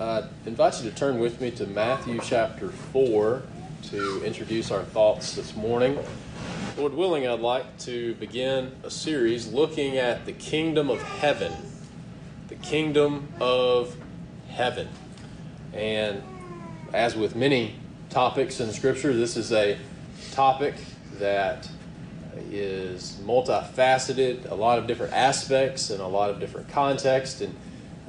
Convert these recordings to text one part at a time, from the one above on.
I invite you to turn with me to Matthew chapter 4 to introduce our thoughts this morning. Lord willing, I'd like to begin a series looking at the kingdom of heaven. The kingdom of heaven. And as with many topics in Scripture, this is a topic that is multifaceted, a lot of different aspects, and a lot of different contexts. And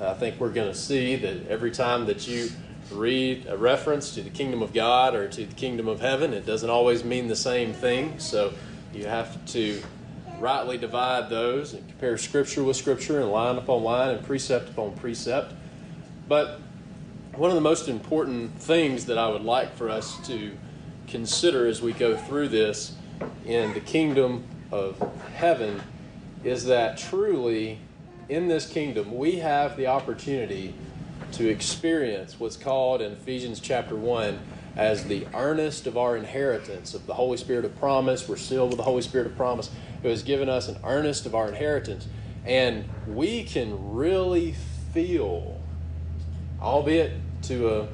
I think we're going to see that every time that you read a reference to the kingdom of God or to the kingdom of heaven, it doesn't always mean the same thing. So you have to rightly divide those and compare scripture with scripture and line upon line and precept upon precept. But one of the most important things that I would like for us to consider as we go through this in the kingdom of heaven is that truly in this kingdom, we have the opportunity to experience what's called in Ephesians chapter 1 as the earnest of our inheritance of the Holy Spirit of promise. We're sealed with the Holy Spirit of promise who has given us an earnest of our inheritance. And we can really feel, albeit to a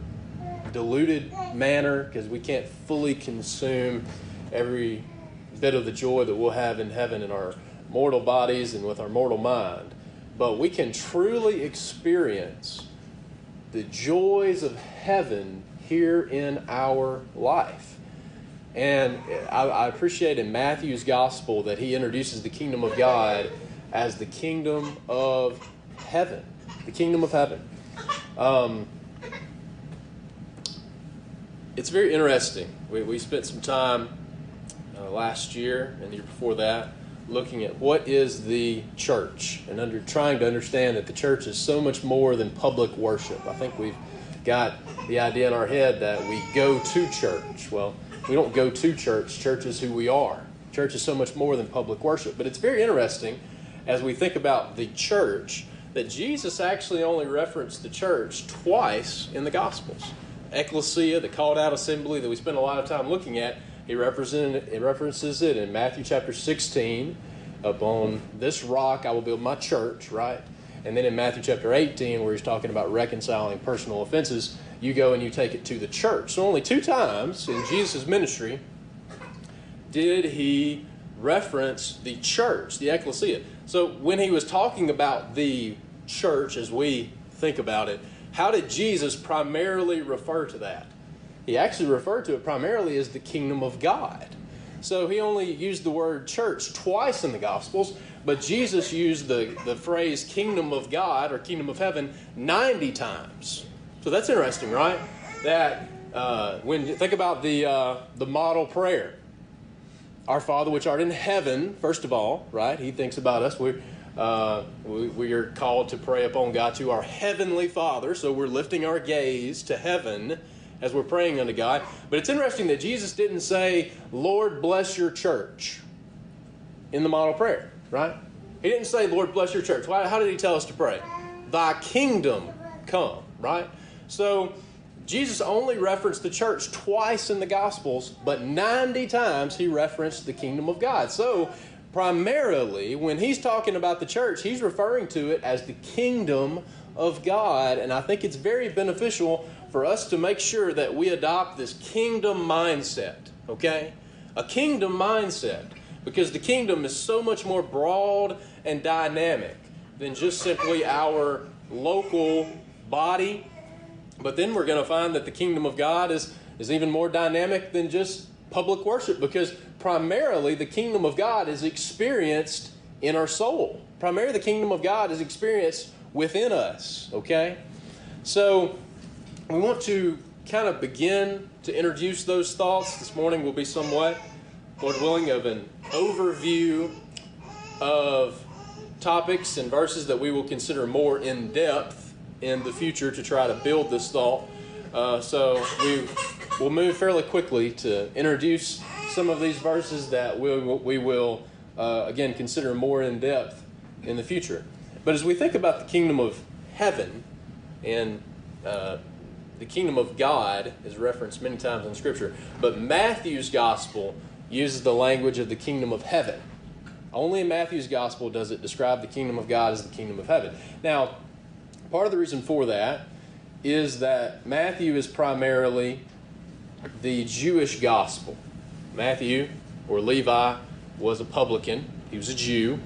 diluted manner, because we can't fully consume every bit of the joy that we'll have in heaven in our mortal bodies and with our mortal mind but we can truly experience the joys of heaven here in our life. And I, I, appreciate in Matthew's gospel that he introduces the kingdom of God as the kingdom of heaven. The kingdom of heaven. Um, it's very interesting. We, we spent some time uh, last year and the year before that looking at what is the church and under trying to understand that the church is so much more than public worship. I think we've got the idea in our head that we go to church. Well, we don't go to church. Church is who we are. Church is so much more than public worship. But it's very interesting as we think about the church that Jesus actually only referenced the church twice in the Gospels. Ecclesia, the called out assembly that we spend a lot of time looking at, he, represented, references it in Matthew chapter 16. Upon this rock I will build my church, right? And then in Matthew chapter 18, where he's talking about reconciling personal offenses, you go and you take it to the church. So only two times in Jesus' ministry did he reference the church, the ecclesia. So when he was talking about the church as we think about it, how did Jesus primarily refer to that? He actually referred to it primarily as the kingdom of God. So he only used the word church twice in the Gospels, but Jesus used the, the phrase kingdom of God or kingdom of heaven 90 times. So that's interesting, right? That uh, when you think about the, uh, the model prayer, our Father which art in heaven, first of all, right? He thinks about us. We're, uh, we, we are called to pray upon God to our heavenly Father, so we're lifting our gaze to heaven as we're praying unto God. But it's interesting that Jesus didn't say, Lord, bless your church in the model prayer, right? He didn't say, Lord, bless your church. Why, how did he tell us to pray? Thy kingdom come, right? So Jesus only referenced the church twice in the Gospels, but 90 times he referenced the kingdom of God. So primarily, when he's talking about the church, he's referring to it as the kingdom of God. And I think it's very beneficial for us to make sure that we adopt this kingdom mindset, okay? A kingdom mindset, because the kingdom is so much more broad and dynamic than just simply our local body. But then we're going to find that the kingdom of God is, is even more dynamic than just public worship because primarily the kingdom of God is experienced in our soul. Primarily the kingdom of God is experienced within us, okay? So we want to kind of begin to introduce those thoughts. This morning will be somewhat, Lord willing, of an overview of topics and verses that we will consider more in depth in the future to try to build this thought. Uh, so we will move fairly quickly to introduce some of these verses that we, we will, uh, again, consider more in depth in the future. But as we think about the kingdom of heaven and uh, the kingdom of God is referenced many times in Scripture, but Matthew's gospel uses the language of the kingdom of heaven. Only in Matthew's gospel does it describe the kingdom of God as the kingdom of heaven. Now, part of the reason for that is that Matthew is primarily the Jewish gospel. Matthew, or Levi, was a publican, he was a Jew,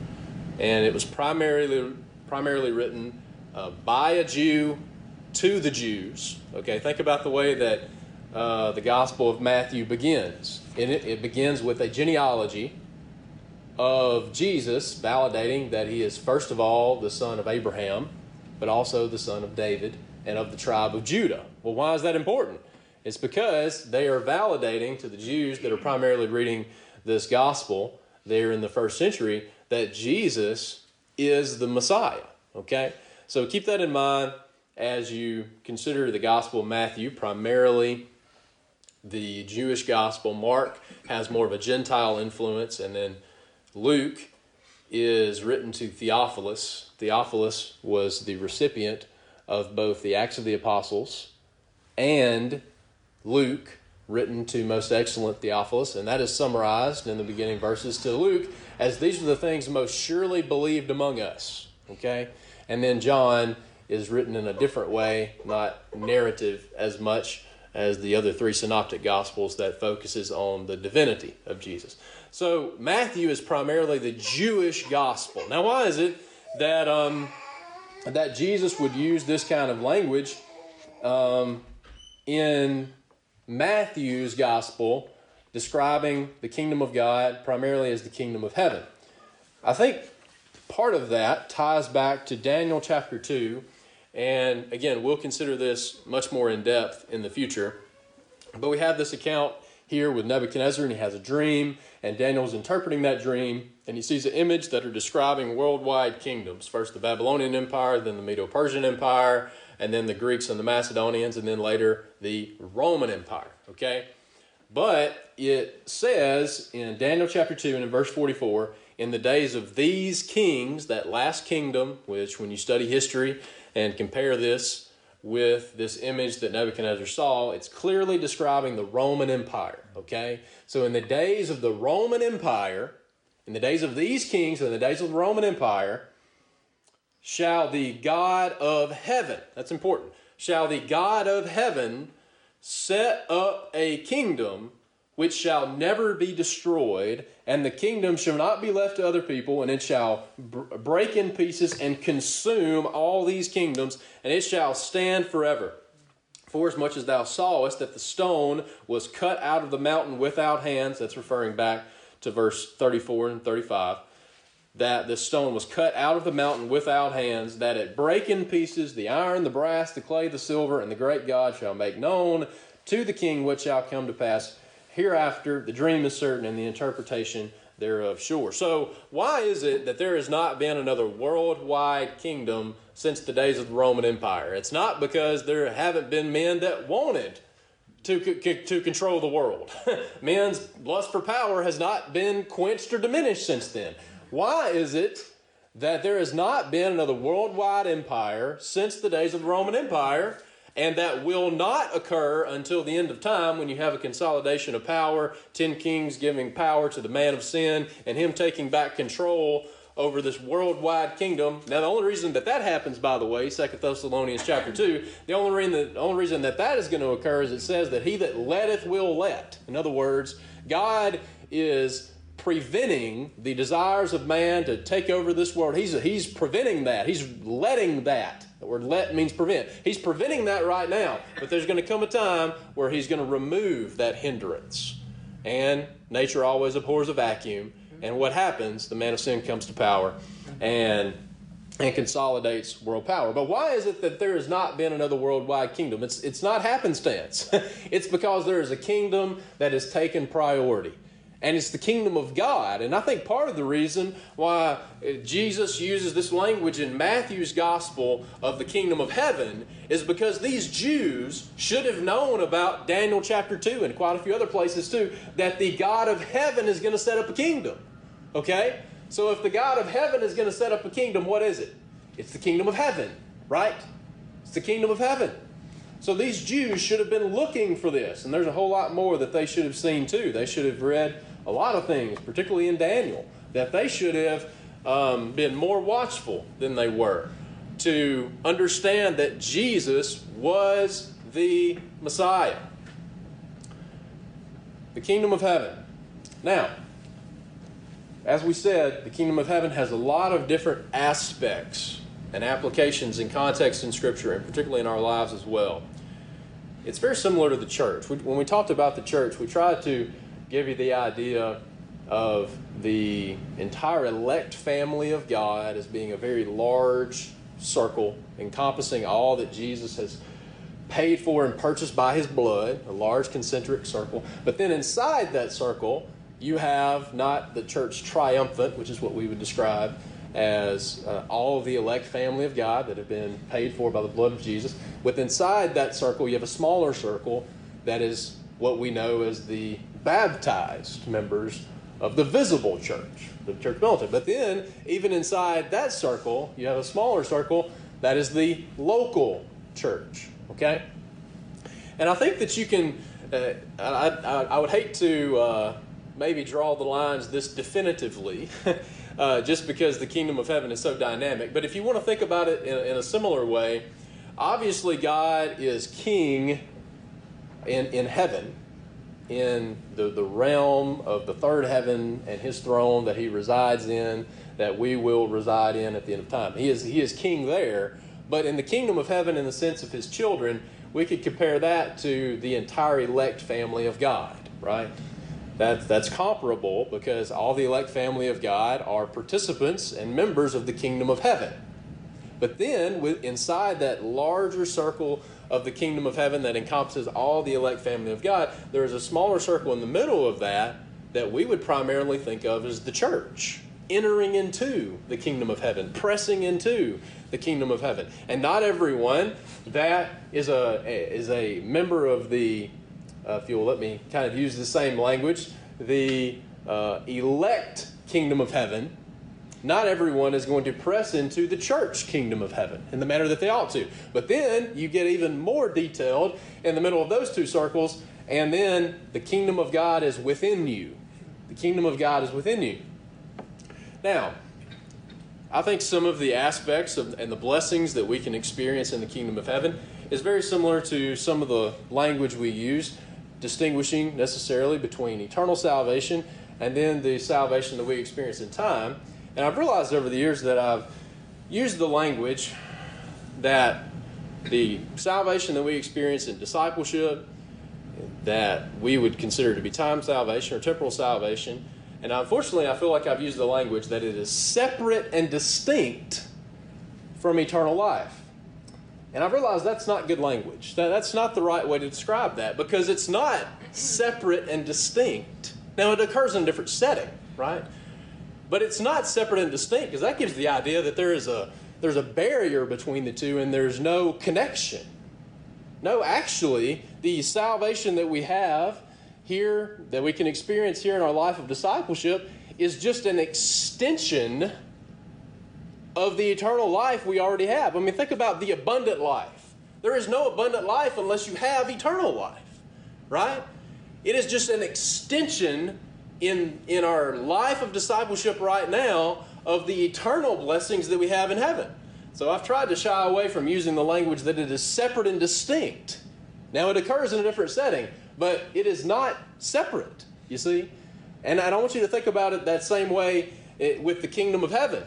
and it was primarily, primarily written uh, by a Jew to the Jews. Okay, think about the way that uh, the Gospel of Matthew begins. It, it begins with a genealogy of Jesus, validating that he is, first of all, the son of Abraham, but also the son of David and of the tribe of Judah. Well, why is that important? It's because they are validating to the Jews that are primarily reading this gospel there in the first century that Jesus is the Messiah. Okay? So keep that in mind as you consider the Gospel of Matthew, primarily the Jewish Gospel. Mark has more of a Gentile influence, and then Luke is written to Theophilus. Theophilus was the recipient of both the Acts of the Apostles and Luke, written to most excellent Theophilus, and that is summarized in the beginning verses to Luke as these are the things most surely believed among us. Okay? And then John is written in a different way, not narrative as much as the other three synoptic gospels that focuses on the divinity of Jesus. So Matthew is primarily the Jewish gospel. Now, why is it that um, that Jesus would use this kind of language um, in Matthew's gospel, describing the kingdom of God primarily as the kingdom of heaven? I think part of that ties back to Daniel chapter two and again, we'll consider this much more in depth in the future. But we have this account here with Nebuchadnezzar, and he has a dream, and Daniel's interpreting that dream, and he sees an image that are describing worldwide kingdoms. First the Babylonian Empire, then the Medo Persian Empire, and then the Greeks and the Macedonians, and then later the Roman Empire. Okay? But it says in Daniel chapter 2 and in verse 44 in the days of these kings, that last kingdom, which when you study history, and compare this with this image that Nebuchadnezzar saw, it's clearly describing the Roman Empire. Okay? So, in the days of the Roman Empire, in the days of these kings, in the days of the Roman Empire, shall the God of heaven, that's important, shall the God of heaven set up a kingdom which shall never be destroyed, and the kingdom shall not be left to other people, and it shall break in pieces and consume all these kingdoms, and it shall stand forever. For as much as thou sawest that the stone was cut out of the mountain without hands, that's referring back to verse 34 and 35, that the stone was cut out of the mountain without hands, that it break in pieces the iron, the brass, the clay, the silver, and the great God shall make known to the king what shall come to pass hereafter the dream is certain and the interpretation thereof sure. So, why is it that there has not been another worldwide kingdom since the days of the Roman Empire? It's not because there haven't been men that wanted to, to control the world. Men's lust for power has not been quenched or diminished since then. Why is it that there has not been another worldwide empire since the days of the Roman Empire? And that will not occur until the end of time when you have a consolidation of power, 10 kings giving power to the man of sin, and him taking back control over this worldwide kingdom. Now, the only reason that that happens, by the way, Second Thessalonians chapter 2, the only, reason that, the only reason that that is going to occur is it says that he that letteth will let. In other words, God is preventing the desires of man to take over this world. He's, he's preventing that. He's letting that the word let means prevent. He's preventing that right now, but there's going to come a time where he's going to remove that hindrance. And nature always abhors a vacuum. And what happens? The man of sin comes to power and and consolidates world power. But why is it that there has not been another worldwide kingdom? It's it's not happenstance. it's because there is a kingdom that has taken priority. And it's the kingdom of God. And I think part of the reason why uh, Jesus uses this language in Matthew's gospel of the kingdom of heaven is because these Jews should have known about Daniel chapter 2 and quite a few other places too that the God of heaven is going to set up a kingdom. Okay? So if the God of heaven is going to set up a kingdom, what is it? It's the kingdom of heaven, right? It's the kingdom of heaven. So these Jews should have been looking for this, and there's a whole lot more that they should have seen too. They should have read a lot of things, particularly in Daniel, that they should have um, been more watchful than they were to understand that Jesus was the Messiah. The kingdom of heaven. Now, as we said, the kingdom of heaven has a lot of different aspects and applications and context in Scripture, and particularly in our lives as well. It's very similar to the church. when we talked about the church, we tried to give you the idea of the entire elect family of God as being a very large circle encompassing all that Jesus has paid for and purchased by his blood, a large concentric circle. But then inside that circle, you have not the church triumphant, which is what we would describe as uh, all of the elect family of God that have been paid for by the blood of Jesus. With inside that circle, you have a smaller circle that is what we know as the baptized members of the visible church, the church militant. But then, even inside that circle, you have a smaller circle that is the local church. Okay? And I think that you can, uh, I, I, I, would hate to uh, maybe draw the lines this definitively. uh, just because the kingdom of heaven is so dynamic. But if you want to think about it in, in a similar way, obviously God is king in, in heaven, in the, the realm of the third heaven and his throne that he resides in, that we will reside in at the end of time. He is, he is king there, but in the kingdom of heaven, in the sense of his children, we could compare that to the entire elect family of God, right? That, that's comparable because all the elect family of God are participants and members of the kingdom of heaven. But then, with, inside that larger circle of the kingdom of heaven that encompasses all the elect family of God, there is a smaller circle in the middle of that that we would primarily think of as the church, entering into the kingdom of heaven, pressing into the kingdom of heaven. And not everyone that is a is a member of the, uh, if you'll let me kind of use the same language, the uh, elect kingdom of heaven not everyone is going to press into the church kingdom of heaven in the manner that they ought to. But then you get even more detailed in the middle of those two circles, and then the kingdom of God is within you. The kingdom of God is within you. Now, I think some of the aspects of, and the blessings that we can experience in the kingdom of heaven is very similar to some of the language we use, distinguishing necessarily between eternal salvation and then the salvation that we experience in time. And I've realized over the years that I've used the language that the salvation that we experience in discipleship, that we would consider to be time salvation or temporal salvation, and unfortunately, I feel like I've used the language that it is separate and distinct from eternal life. And I've realized that's not good language. that's not the right way to describe that because it's not separate and distinct. Now, it occurs in a different setting, right? But it's not separate and distinct because that gives the idea that there is a there's a barrier between the two and there's no connection. No, actually, the salvation that we have here, that we can experience here in our life of discipleship, is just an extension of the eternal life we already have. I mean, think about the abundant life. There is no abundant life unless you have eternal life, right? It is just an extension in, in our life of discipleship right now of the eternal blessings that we have in heaven. So I've tried to shy away from using the language that it is separate and distinct. Now it occurs in a different setting, but it is not separate, you see? And I don't want you to think about it that same way eh, with the kingdom of heaven.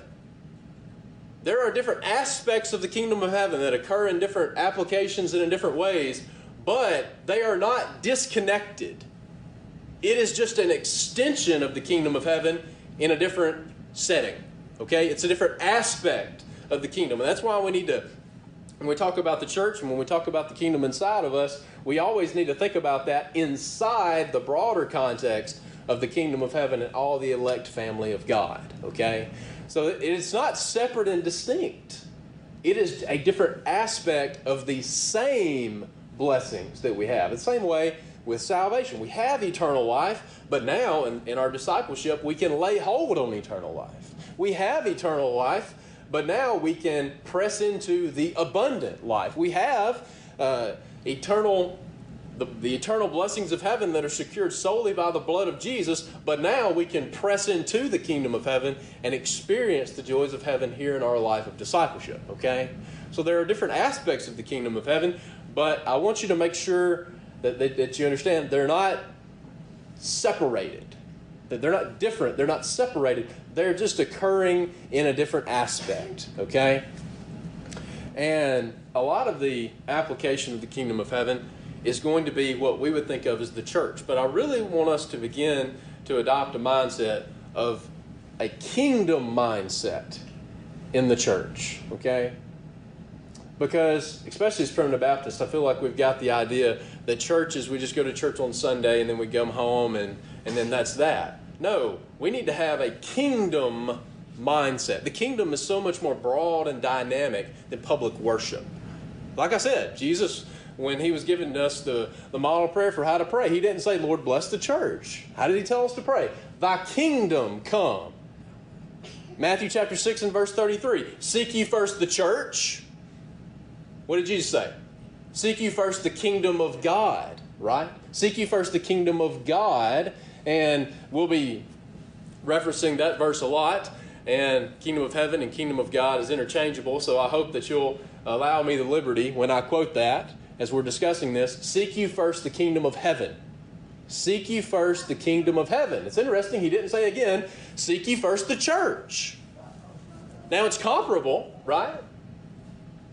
There are different aspects of the kingdom of heaven that occur in different applications and in different ways, but they are not disconnected. It is just an extension of the kingdom of heaven in a different setting. Okay? It's a different aspect of the kingdom. And that's why we need to, when we talk about the church and when we talk about the kingdom inside of us, we always need to think about that inside the broader context of the kingdom of heaven and all the elect family of God. Okay? So it's not separate and distinct. It is a different aspect of the same blessings that we have. The same way with salvation. We have eternal life, but now in, in our discipleship, we can lay hold on eternal life. We have eternal life, but now we can press into the abundant life. We have uh, eternal the, the eternal blessings of heaven that are secured solely by the blood of Jesus, but now we can press into the kingdom of heaven and experience the joys of heaven here in our life of discipleship, okay? So there are different aspects of the kingdom of heaven, but I want you to make sure that, that, you understand they're not separated. That they're not different. They're not separated. They're just occurring in a different aspect. Okay? And a lot of the application of the kingdom of heaven is going to be what we would think of as the church. But I really want us to begin to adopt a mindset of a kingdom mindset in the church. Okay? Because, especially as primitive Baptists, I feel like we've got the idea that church is we just go to church on Sunday and then we come home and, and then that's that. No, we need to have a kingdom mindset. The kingdom is so much more broad and dynamic than public worship. Like I said, Jesus, when he was giving us the, the model prayer for how to pray, he didn't say, Lord, bless the church. How did he tell us to pray? Thy kingdom come. Matthew chapter 6 and verse 33 Seek ye first the church what did Jesus say? Seek you first the kingdom of God, right? Seek you first the kingdom of God, and we'll be referencing that verse a lot. And kingdom of heaven and kingdom of God is interchangeable, so I hope that you'll allow me the liberty when I quote that as we're discussing this. Seek you first the kingdom of heaven. Seek you first the kingdom of heaven. It's interesting, he didn't say again, seek you first the church. Now it's comparable, right?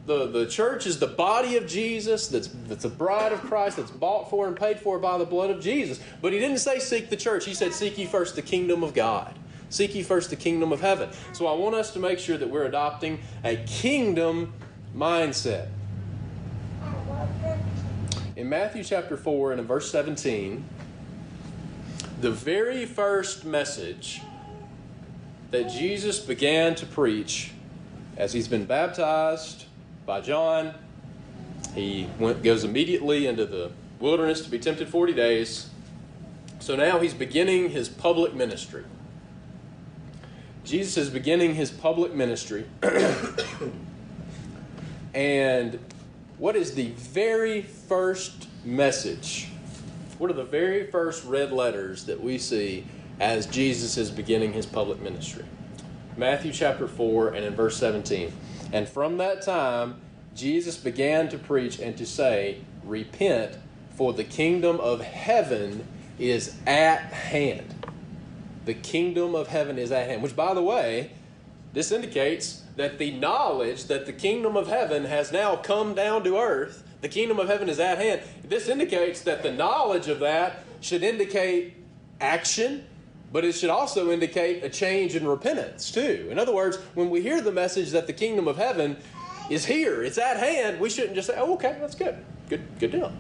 The, the church is the body of Jesus, that's, that's the bride of Christ, that's bought for and paid for by the blood of Jesus. But he didn't say seek the church, he said seek ye first the kingdom of God. Seek ye first the kingdom of heaven. So I want us to make sure that we're adopting a kingdom mindset. In Matthew chapter 4 and in verse 17, the very first message that Jesus began to preach as he's been baptized by John. He went, goes immediately into the wilderness to be tempted 40 days. So now he's beginning his public ministry. Jesus is beginning his public ministry. and what is the very first message? What are the very first red letters that we see as Jesus is beginning his public ministry? Matthew chapter 4 and in verse 17. And from that time, Jesus began to preach and to say, Repent, for the kingdom of heaven is at hand. The kingdom of heaven is at hand. Which, by the way, this indicates that the knowledge that the kingdom of heaven has now come down to earth, the kingdom of heaven is at hand. This indicates that the knowledge of that should indicate action, but it should also indicate a change in repentance, too. In other words, when we hear the message that the kingdom of heaven is here, it's at hand, we shouldn't just say, oh, okay, that's good. Good, good deal.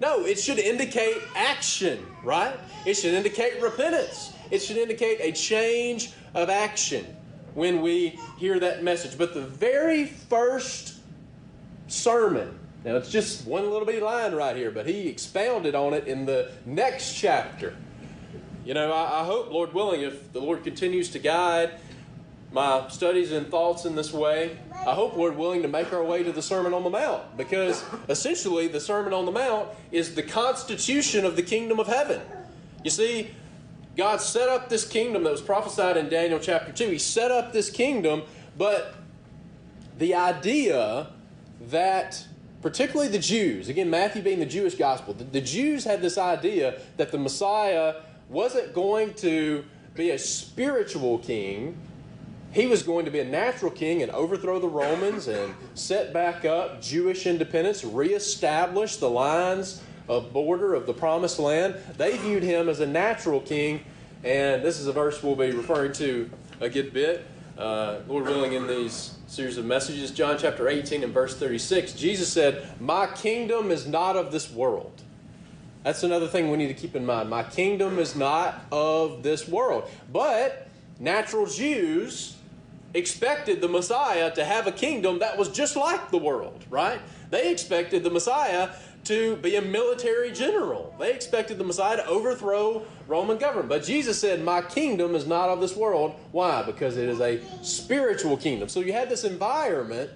No, it should indicate action, right? It should indicate repentance. It should indicate a change of action when we hear that message. But the very first sermon, now it's just one little bitty line right here, but he expounded on it in the next chapter. You know, I, I, hope, Lord willing, if the Lord continues to guide my studies and thoughts in this way, I hope we're willing to make our way to the Sermon on the Mount because essentially the Sermon on the Mount is the constitution of the kingdom of heaven. You see, God set up this kingdom that was prophesied in Daniel chapter 2. He set up this kingdom, but the idea that particularly the Jews, again, Matthew being the Jewish gospel, the, the Jews had this idea that the Messiah wasn't going to be a spiritual king. He was going to be a natural king and overthrow the Romans and set back up Jewish independence, reestablish the lines of border of the promised land. They viewed him as a natural king, and this is a verse we'll be referring to a good bit. Uh, Lord willing, in these series of messages, John chapter 18 and verse 36, Jesus said, My kingdom is not of this world. That's another thing we need to keep in mind. My kingdom is not of this world. But natural Jews expected the Messiah to have a kingdom that was just like the world, right? They expected the Messiah to be a military general. They expected the Messiah to overthrow Roman government. But Jesus said, My kingdom is not of this world. Why? Because it is a spiritual kingdom. So you had this environment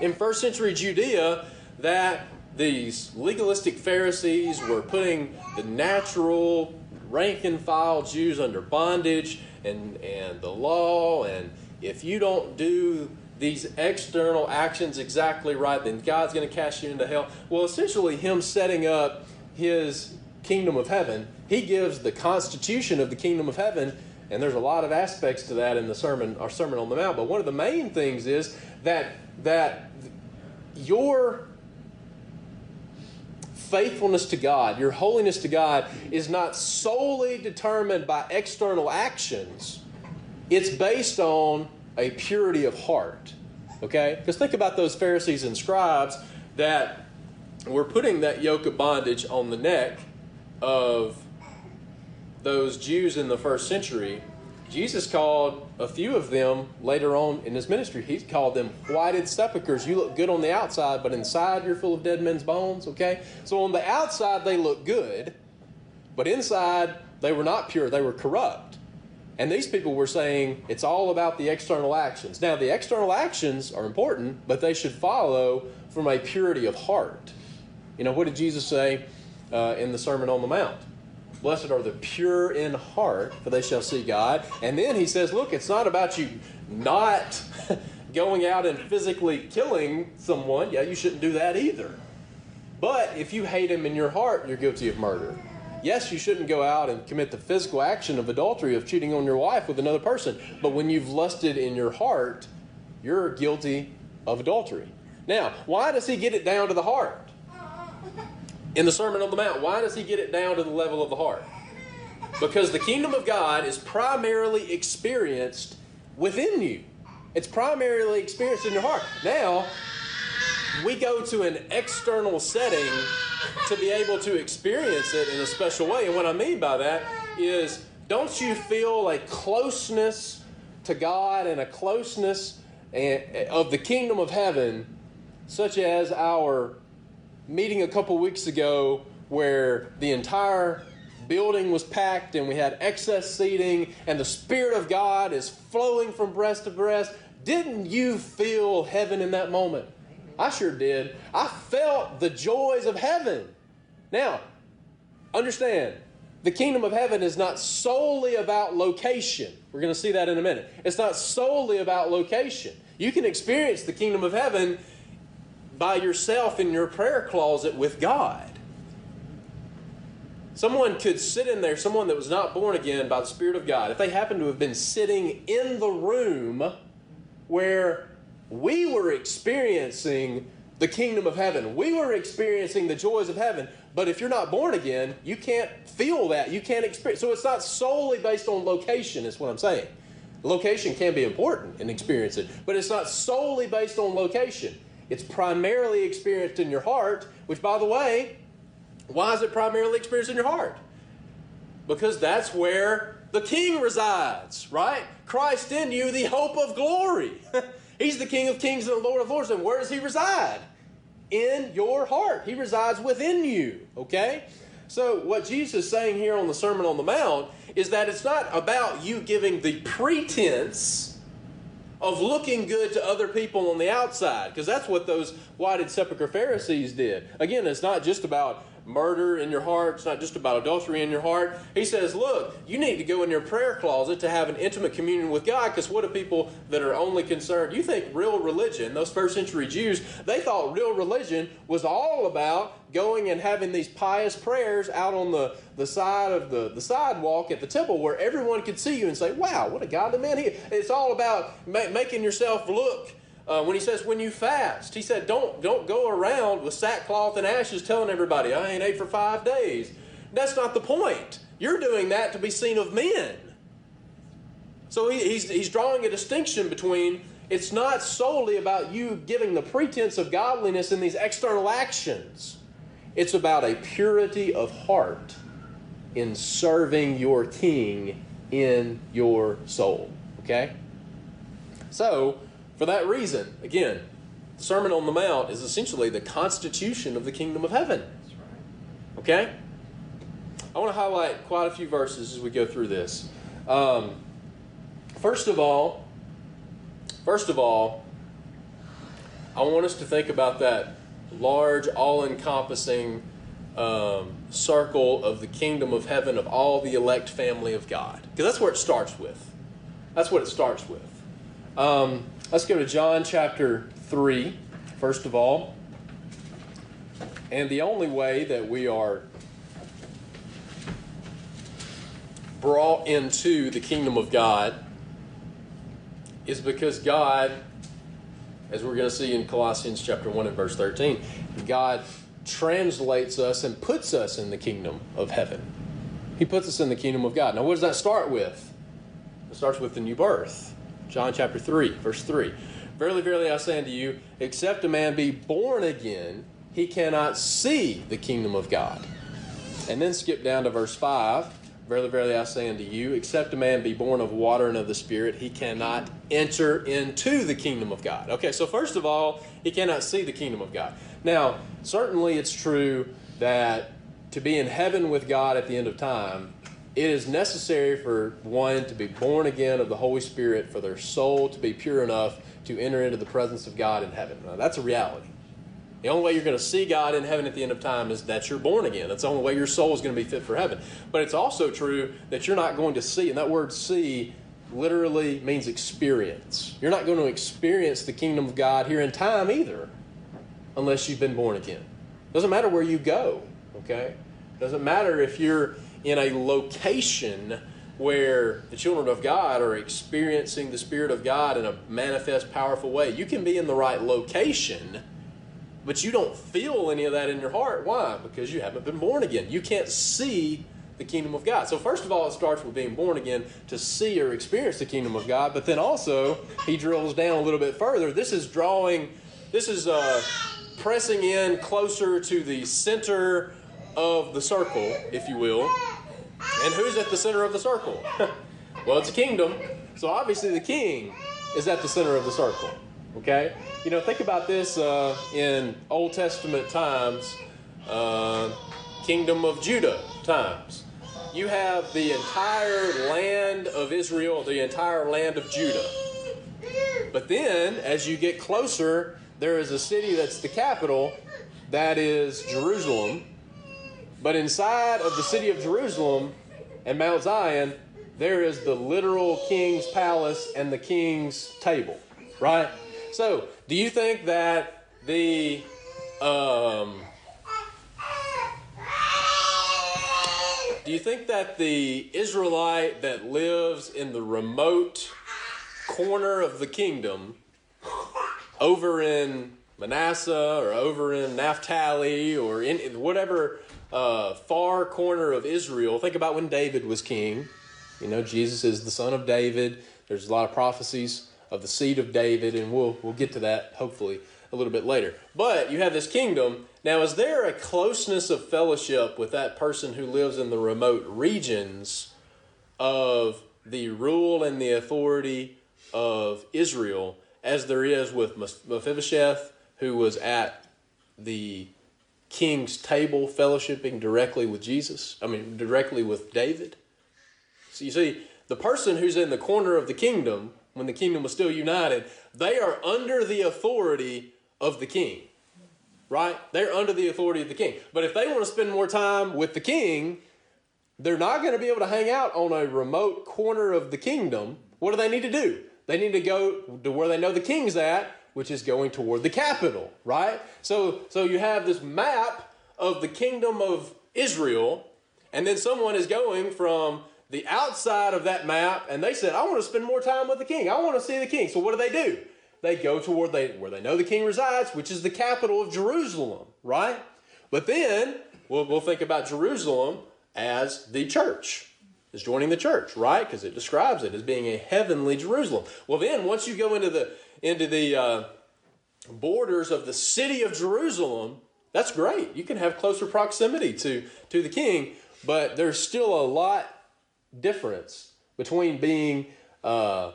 in first century Judea that these legalistic Pharisees were putting the natural rank and file Jews under bondage and, and the law. And if you don't do these external actions exactly right, then God's going to cast you into hell. Well, essentially, Him setting up His kingdom of heaven, He gives the constitution of the kingdom of heaven. And there's a lot of aspects to that in the sermon, our Sermon on the Mount. But one of the main things is that that your faithfulness to God, your holiness to God, is not solely determined by external actions, it's based on a purity of heart. Okay? Because think about those Pharisees and scribes that were putting that yoke of bondage on the neck of those Jews in the first century Jesus called a few of them later on in his ministry. He called them whited sepulchres. You look good on the outside, but inside you're full of dead men's bones, okay? So on the outside they look good, but inside they were not pure, they were corrupt. And these people were saying it's all about the external actions. Now, the external actions are important, but they should follow from a purity of heart. You know, what did Jesus say uh, in the Sermon on the Mount? Blessed are the pure in heart, for they shall see God. And then he says, look, it's not about you not going out and physically killing someone. Yeah, you shouldn't do that either. But if you hate him in your heart, you're guilty of murder. Yes, you shouldn't go out and commit the physical action of adultery, of cheating on your wife with another person. But when you've lusted in your heart, you're guilty of adultery. Now, why does he get it down to the heart? In the Sermon on the Mount. Why does he get it down to the level of the heart? Because the kingdom of God is primarily experienced within you. It's primarily experienced in your heart. Now, we go to an external setting to be able to experience it in a special way. And what I mean by that is don't you feel a closeness to God and a closeness eh, of the kingdom of heaven, such as our meeting a couple weeks ago where the entire building was packed and we had excess seating and the Spirit of God is flowing from breast to breast. Didn't you feel heaven in that moment? I sure did. I felt the joys of heaven. Now, understand, the kingdom of heaven is not solely about location. We're going to see that in a minute. It's not solely about location. You can experience the kingdom of heaven by yourself in your prayer closet with God. Someone could sit in there, someone that was not born again by the Spirit of God, if they happened to have been sitting in the room where we were experiencing the kingdom of heaven, we were experiencing the joys of heaven, but if you're not born again, you can't feel that. You can't experience. So it's not solely based on location, is what I'm saying. Location can be important in experiencing, but it's not solely based on location. It's primarily experienced in your heart, which, by the way, why is it primarily experienced in your heart? Because that's where the King resides, right? Christ in you, the hope of glory. He's the King of kings and the Lord of lords. And where does He reside? In your heart. He resides within you, okay? So, what Jesus is saying here on the Sermon on the Mount is that it's not about you giving the pretense of looking good to other people on the outside, because that's what those whited sepulchre Pharisees did. Again, it's not just about murder in your heart. It's not just about adultery in your heart. He says, look, you need to go in your prayer closet to have an intimate communion with God because what do people that are only concerned? You think real religion, those first century Jews, they thought real religion was all about going and having these pious prayers out on the, the side of the, the sidewalk at the temple where everyone could see you and say, wow, what a godly man he It's all about ma- making yourself look uh, when he says when you fast, he said don't don't go around with sackcloth and ashes telling everybody I ain't ate for five days. That's not the point. You're doing that to be seen of men. So he, he's he's drawing a distinction between it's not solely about you giving the pretense of godliness in these external actions. It's about a purity of heart in serving your king in your soul. Okay? So, for that reason, again, the Sermon on the Mount is essentially the constitution of the kingdom of heaven. Okay? I want to highlight quite a few verses as we go through this. Um, first of all, first of all, I want us to think about that large, all-encompassing um, circle of the kingdom of heaven of all the elect family of God, because that's where it starts with. That's what it starts with. Um, let's go to John chapter 3, first of all. And the only way that we are brought into the kingdom of God is because God, as we're going to see in Colossians chapter 1 and verse 13, God translates us and puts us in the kingdom of heaven. He puts us in the kingdom of God. Now, what does that start with? It starts with the new birth. John chapter 3, verse 3. Verily, verily, I say unto you, except a man be born again, he cannot see the kingdom of God. And then skip down to verse 5. Verily, verily, I say unto you, except a man be born of water and of the Spirit, he cannot enter into the kingdom of God. Okay, so first of all, he cannot see the kingdom of God. Now, certainly it's true that to be in heaven with God at the end of time, it is necessary for one to be born again of the Holy Spirit, for their soul to be pure enough to enter into the presence of God in heaven. Now, that's a reality. The only way you're going to see God in heaven at the end of time is that you're born again. That's the only way your soul is going to be fit for heaven. But it's also true that you're not going to see, and that word see literally means experience. You're not going to experience the kingdom of God here in time either unless you've been born again. Doesn't matter where you go, okay? Doesn't matter if you're in a location where the children of God are experiencing the Spirit of God in a manifest, powerful way. You can be in the right location, but you don't feel any of that in your heart. Why? Because you haven't been born again. You can't see the kingdom of God. So, first of all, it starts with being born again to see or experience the kingdom of God, but then also he drills down a little bit further. This is drawing, this is uh, pressing in closer to the center of the circle, if you will. And who's at the center of the circle? well, it's a kingdom. So obviously the king is at the center of the circle. Okay? You know, think about this uh, in Old Testament times, uh, kingdom of Judah times. You have the entire land of Israel, the entire land of Judah. But then, as you get closer, there is a city that's the capital, that is Jerusalem. But inside of the city of Jerusalem and Mount Zion, there is the literal king's palace and the king's table, right? So, do you think that the um, do you think that the Israelite that lives in the remote corner of the kingdom over in Manasseh or over in Naphtali or in whatever uh, far corner of Israel. Think about when David was king. You know, Jesus is the son of David. There's a lot of prophecies of the seed of David, and we'll we'll get to that hopefully a little bit later. But you have this kingdom. Now, is there a closeness of fellowship with that person who lives in the remote regions of the rule and the authority of Israel as there is with Mephibosheth, who was at the king's table fellowshipping directly with Jesus, I mean, directly with David. So you see, the person who's in the corner of the kingdom, when the kingdom was still united, they are under the authority of the king. Right? They're under the authority of the king. But if they want to spend more time with the king, they're not going to be able to hang out on a remote corner of the kingdom. What do they need to do? They need to go to where they know the king's at which is going toward the capital, right? So, so you have this map of the kingdom of Israel, and then someone is going from the outside of that map, and they said, I want to spend more time with the king. I want to see the king. So what do they do? They go toward they, where they know the king resides, which is the capital of Jerusalem, right? But then we'll, we'll think about Jerusalem as the church is joining the church, right? Because it describes it as being a heavenly Jerusalem. Well, then once you go into the into the uh, borders of the city of Jerusalem, That's great. You can have closer proximity to, to the king, but there's still a lot difference between being uh,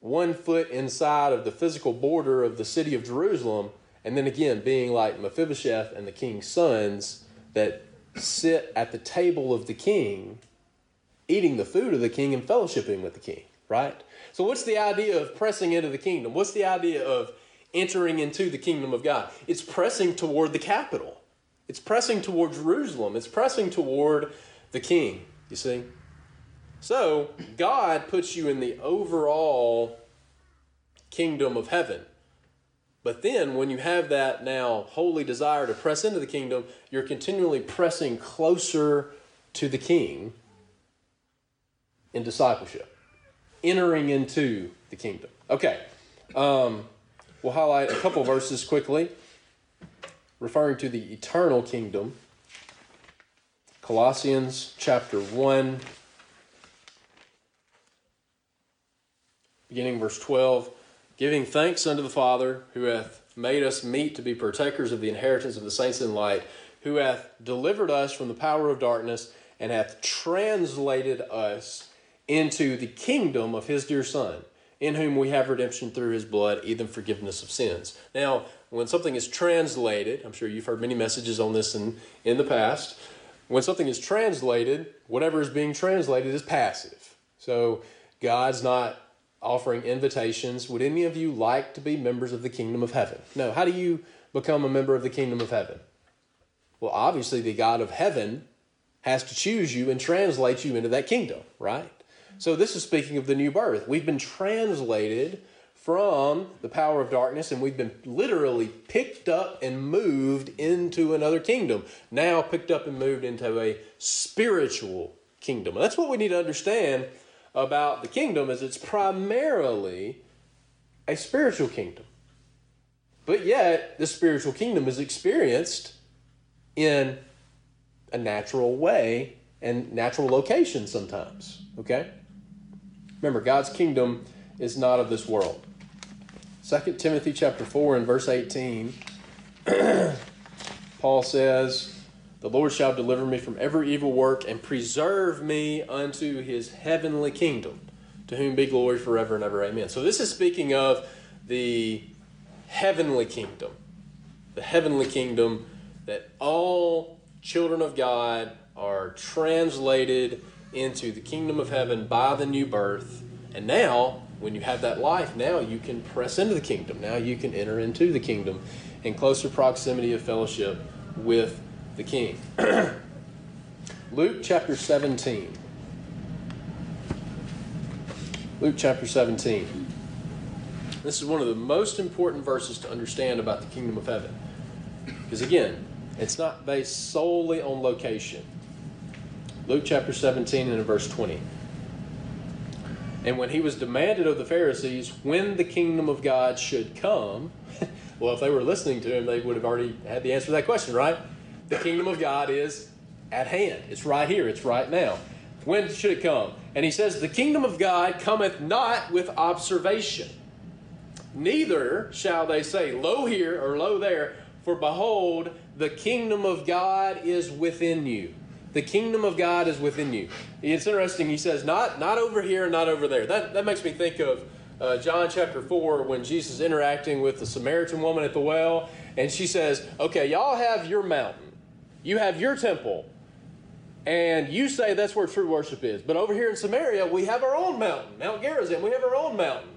one foot inside of the physical border of the city of Jerusalem and then again being like Mephibosheth and the king's sons that sit at the table of the king, eating the food of the king and fellowshipping with the king, right? So, what's the idea of pressing into the kingdom? What's the idea of entering into the kingdom of God? It's pressing toward the capital, it's pressing toward Jerusalem, it's pressing toward the king, you see? So, God puts you in the overall kingdom of heaven. But then, when you have that now holy desire to press into the kingdom, you're continually pressing closer to the king in discipleship, entering into the kingdom. Okay, um, we'll highlight a couple verses quickly, referring to the eternal kingdom. Colossians chapter 1, beginning verse 12 giving thanks unto the Father, who hath made us meet to be partakers of the inheritance of the saints in light, who hath delivered us from the power of darkness, and hath translated us into the kingdom of his dear Son, in whom we have redemption through his blood, even forgiveness of sins. Now, when something is translated, I'm sure you've heard many messages on this in, in the past. When something is translated, whatever is being translated is passive. So God's not offering invitations. Would any of you like to be members of the kingdom of heaven? No. How do you become a member of the kingdom of heaven? Well, obviously, the God of heaven has to choose you and translate you into that kingdom, right? So, this is speaking of the new birth. We've been translated from the power of darkness and we've been literally picked up and moved into another kingdom. Now, picked up and moved into a spiritual kingdom. And that's what we need to understand about the kingdom is it's primarily a spiritual kingdom. But yet, the spiritual kingdom is experienced in a natural way and natural location sometimes. Okay? Remember, God's kingdom is not of this world. 2 Timothy chapter 4 and verse 18, Paul says, the Lord shall deliver me from every evil work and preserve me unto his heavenly kingdom, to whom be glory forever and ever. Amen. So, this is speaking of the heavenly kingdom. The heavenly kingdom that all children of God are translated into the kingdom of heaven by the new birth. And now, when you have that life, now you can press into the kingdom. Now you can enter into the kingdom in closer proximity of fellowship with the king. Luke chapter 17. Luke chapter 17. This is one of the most important verses to understand about the kingdom of heaven. Because again, it's not based solely on location. Luke chapter 17 and verse 20. And when he was demanded of the Pharisees when the kingdom of God should come, well, if they were listening to him, they would have already had the answer to that question, right? The kingdom of God is at hand. It's right here. It's right now. When should it come? And he says, The kingdom of God cometh not with observation. Neither shall they say, Lo here or lo there, for behold, the kingdom of God is within you. The kingdom of God is within you. It's interesting. He says, not, not over here not over there. That, that makes me think of uh, John chapter 4 when Jesus is interacting with the Samaritan woman at the well. And she says, Okay, y'all have your mountain. You have your temple, and you say that's where true worship is. But over here in Samaria, we have our own mountain, Mount Gerizim. We have our own mountain.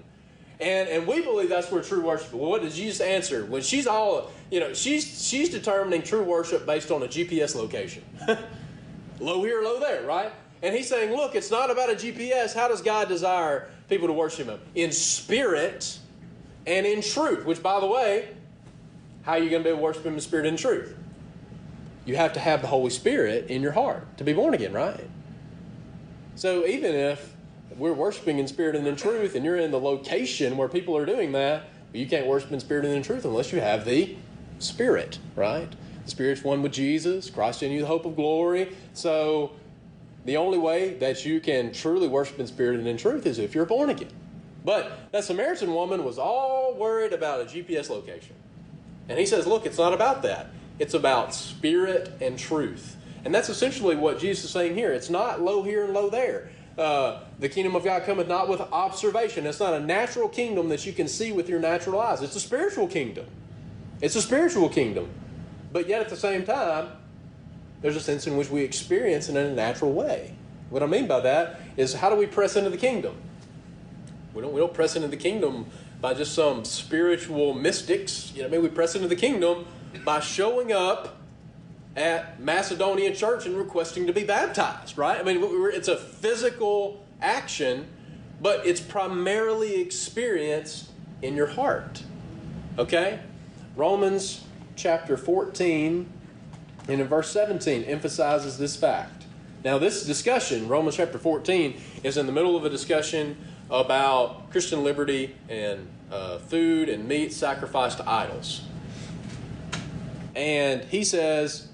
And, and we believe that's where true worship is. Well, what does Jesus answer? When she's all, you know, she's, she's determining true worship based on a GPS location. lo here, lo there, right? And he's saying, look, it's not about a GPS. How does God desire people to worship Him? In spirit and in truth. Which, by the way, how are you going to be able to worship Him in spirit and truth? you have to have the Holy Spirit in your heart to be born again, right? So even if we're worshiping in spirit and in truth, and you're in the location where people are doing that, you can't worship in spirit and in truth unless you have the Spirit, right? The Spirit's one with Jesus, Christ in you, the hope of glory. So the only way that you can truly worship in spirit and in truth is if you're born again. But that Samaritan woman was all worried about a GPS location. And he says, Look, it's not about that. it's about spirit and truth. And that's essentially what Jesus is saying here. It's not lo here and lo there. Uh, the kingdom of God cometh not with observation. It's not a natural kingdom that you can see with your natural eyes. It's a spiritual kingdom. It's a spiritual kingdom. But yet at the same time, there's a sense in which we experience it in a natural way. What I mean by that is how do we press into the kingdom? We don't, we don't press into the kingdom by just some spiritual mystics. You know, I mean, we press into the kingdom by showing up at Macedonian church and requesting to be baptized, right? I mean, it's a physical action, but it's primarily experienced in your heart. Okay? Romans chapter 14 and in verse 17 emphasizes this fact. Now, this discussion, Romans chapter 14, is in the middle of a discussion about Christian liberty and uh, food and meat sacrificed to idols. And he says,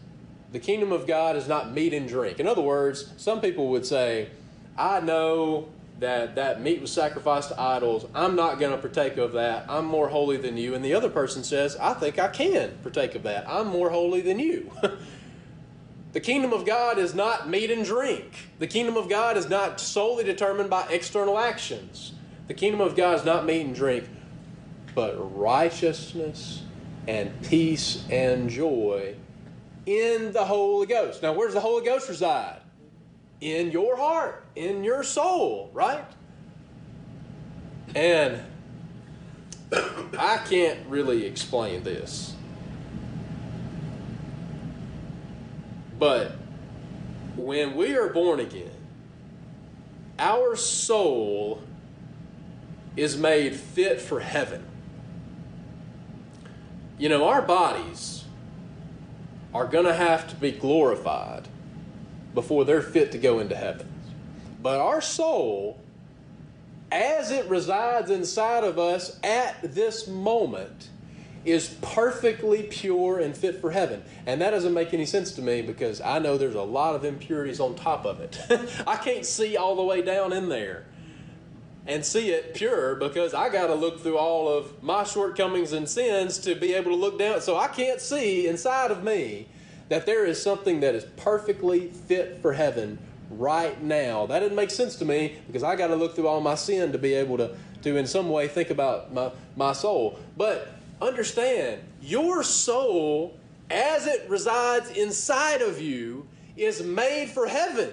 the kingdom of God is not meat and drink. In other words, some people would say, I know that that meat was sacrificed to idols. I'm not going to partake of that. I'm more holy than you. And the other person says, I think I can partake of that. I'm more holy than you. the kingdom of God is not meat and drink. The kingdom of God is not solely determined by external actions. The kingdom of God is not meat and drink, but righteousness and peace and joy in the Holy Ghost. Now, where does the Holy Ghost reside? In your heart, in your soul, right? And I can't really explain this. But when we are born again, our soul is made fit for heaven. You know, our bodies are going to have to be glorified before they're fit to go into heaven. But our soul, as it resides inside of us at this moment, is perfectly pure and fit for heaven. And that doesn't make any sense to me because I know there's a lot of impurities on top of it. I can't see all the way down in there and see it pure because I got to look through all of my shortcomings and sins to be able to look down. So I can't see inside of me that there is something that is perfectly fit for heaven right now. That didn't make sense to me because I got to look through all my sin to be able to, to in some way think about my, my soul. But understand, your soul, as it resides inside of you, is made for heaven.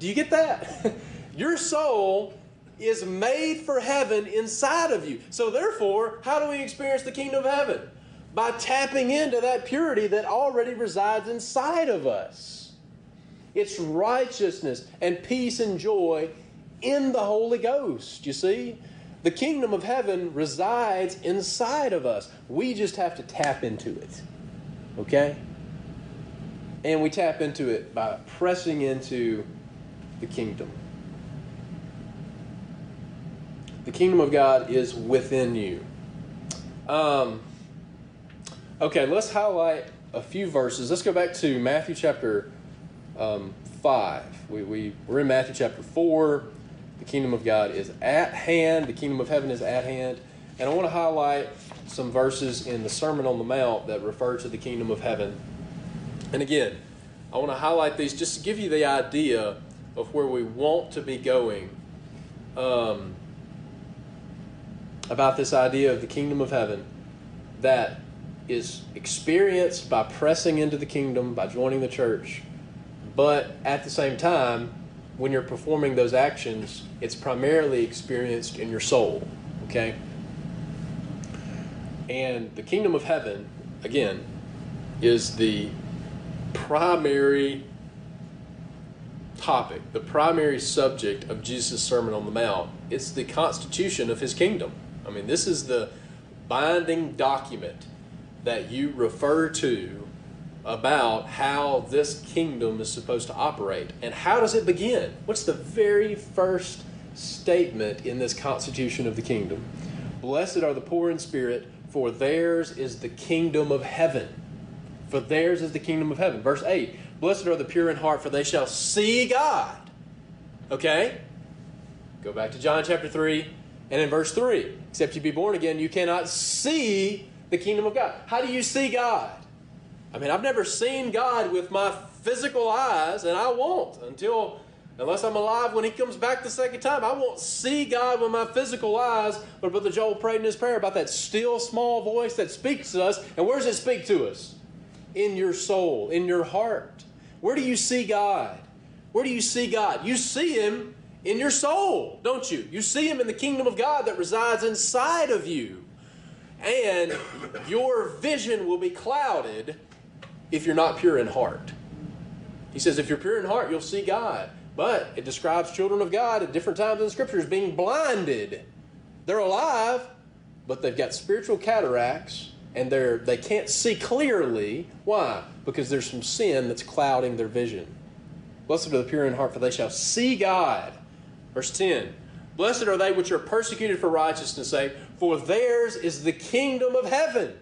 Do you get that? your soul is made for heaven inside of you. So, therefore, how do we experience the kingdom of heaven? By tapping into that purity that already resides inside of us. It's righteousness and peace and joy in the Holy Ghost, you see? The kingdom of heaven resides inside of us. We just have to tap into it. Okay? And we tap into it by pressing into the kingdom. The kingdom of God is within you. Um, okay, let's highlight a few verses. Let's go back to Matthew chapter um, 5. We, we, we're in Matthew chapter 4. The kingdom of God is at hand, the kingdom of heaven is at hand. And I want to highlight some verses in the Sermon on the Mount that refer to the kingdom of heaven. And again, I want to highlight these just to give you the idea of where we want to be going. Um, about this idea of the kingdom of heaven that is experienced by pressing into the kingdom, by joining the church, but at the same time, when you're performing those actions, it's primarily experienced in your soul, okay? And the kingdom of heaven, again, is the primary topic, the primary subject of Jesus' Sermon on the Mount. It's the constitution of his kingdom. I mean, this is the binding document that you refer to about how this kingdom is supposed to operate. And how does it begin? What's the very first statement in this constitution of the kingdom? Blessed are the poor in spirit, for theirs is the kingdom of heaven. For theirs is the kingdom of heaven. Verse 8 Blessed are the pure in heart, for they shall see God. Okay? Go back to John chapter 3 and in verse 3 Except you be born again, you cannot see the kingdom of God. How do you see God? I mean, I've never seen God with my physical eyes, and I won't until, unless I'm alive when He comes back the second time. I won't see God with my physical eyes. But Brother Joel prayed in his prayer about that still small voice that speaks to us. And where does it speak to us? In your soul, in your heart. Where do you see God? Where do you see God? You see Him in your soul, don't you? You see Him in the kingdom of God that resides inside of you. And your vision will be clouded if you're not pure in heart. He says, if you're pure in heart, you'll see God. But it describes children of God at different times in the scriptures being blinded. They're alive, but they've got spiritual cataracts and they're they can't see clearly. Why? Because there's some sin that's clouding their vision. Blessed are the pure in heart, for they shall see God. Verse 10. Blessed are they which are persecuted for righteousness' sake, for theirs is the kingdom of heaven.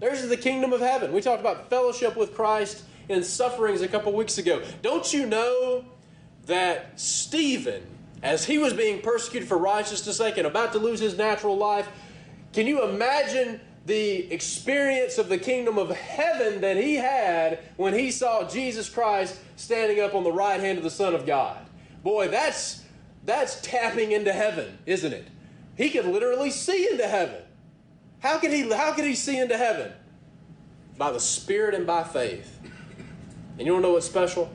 Theirs is the kingdom of heaven. We talked about fellowship with Christ in sufferings a couple weeks ago. Don't you know that Stephen, as he was being persecuted for righteousness' sake and about to lose his natural life, can you imagine the experience of the kingdom of heaven that he had when he saw Jesus Christ standing up on the right hand of the Son of God? Boy, that's that's tapping into heaven, isn't it? He could literally see into heaven. How could he how could he see into heaven? By the Spirit and by faith. And you to know what's special?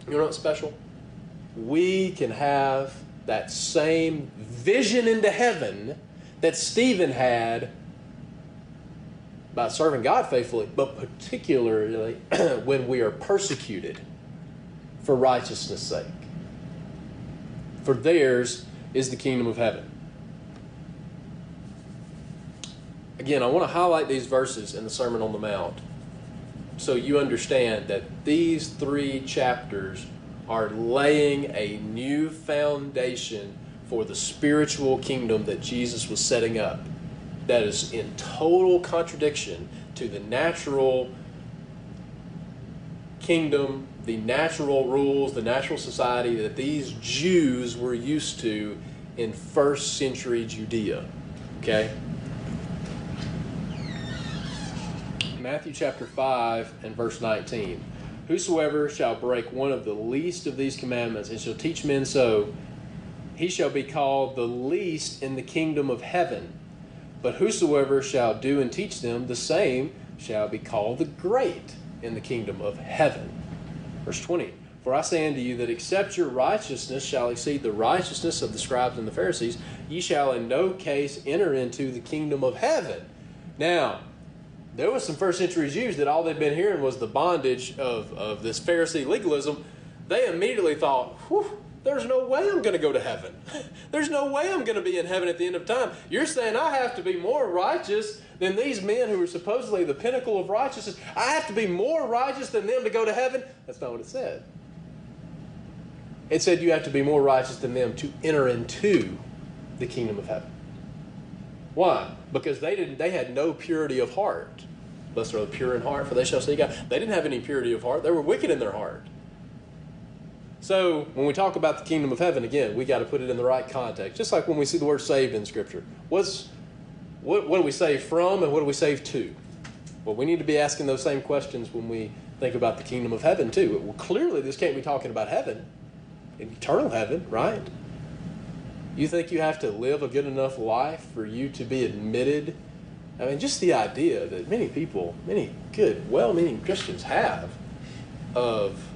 You don't know what's special? We can have that same vision into heaven that Stephen had by serving God faithfully, but particularly when we are persecuted for righteousness' sake. For theirs is the kingdom of heaven. Again, I want to highlight these verses in the Sermon on the Mount so you understand that these three chapters are laying a new foundation for the spiritual kingdom that Jesus was setting up that is in total contradiction to the natural kingdom, the natural rules, the natural society that these Jews were used to in first century Judea. Okay? Matthew chapter 5 and verse 19. Whosoever shall break one of the least of these commandments and shall teach men so, he shall be called the least in the kingdom of heaven. But whosoever shall do and teach them, the same shall be called the great in the kingdom of heaven. Verse 20 For I say unto you that except your righteousness shall exceed the righteousness of the scribes and the Pharisees, ye shall in no case enter into the kingdom of heaven. Now, there was some first century Jews that all they'd been hearing was the bondage of, of this Pharisee legalism. They immediately thought, whew, there's no way I'm going to go to heaven. There's no way I'm going to be in heaven at the end of time. You're saying I have to be more righteous than these men who are supposedly the pinnacle of righteousness. I have to be more righteous than them to go to heaven. That's not what it said. It said you have to be more righteous than them to enter into the kingdom of heaven. Why? Because they didn't they had no purity of heart. Blessed are the pure in heart, for they shall see God. They didn't have any purity of heart. They were wicked in their heart. So when we talk about the kingdom of heaven, again, we got to put it in the right context. Just like when we see the word saved in Scripture. What's what, what do we save from and what do we save to? Well, we need to be asking those same questions when we think about the kingdom of heaven too. Well, clearly this can't be talking about heaven, eternal heaven, right? You think you have to live a good enough life for you to be admitted? I mean, just the idea that many people, many good, well meaning Christians have of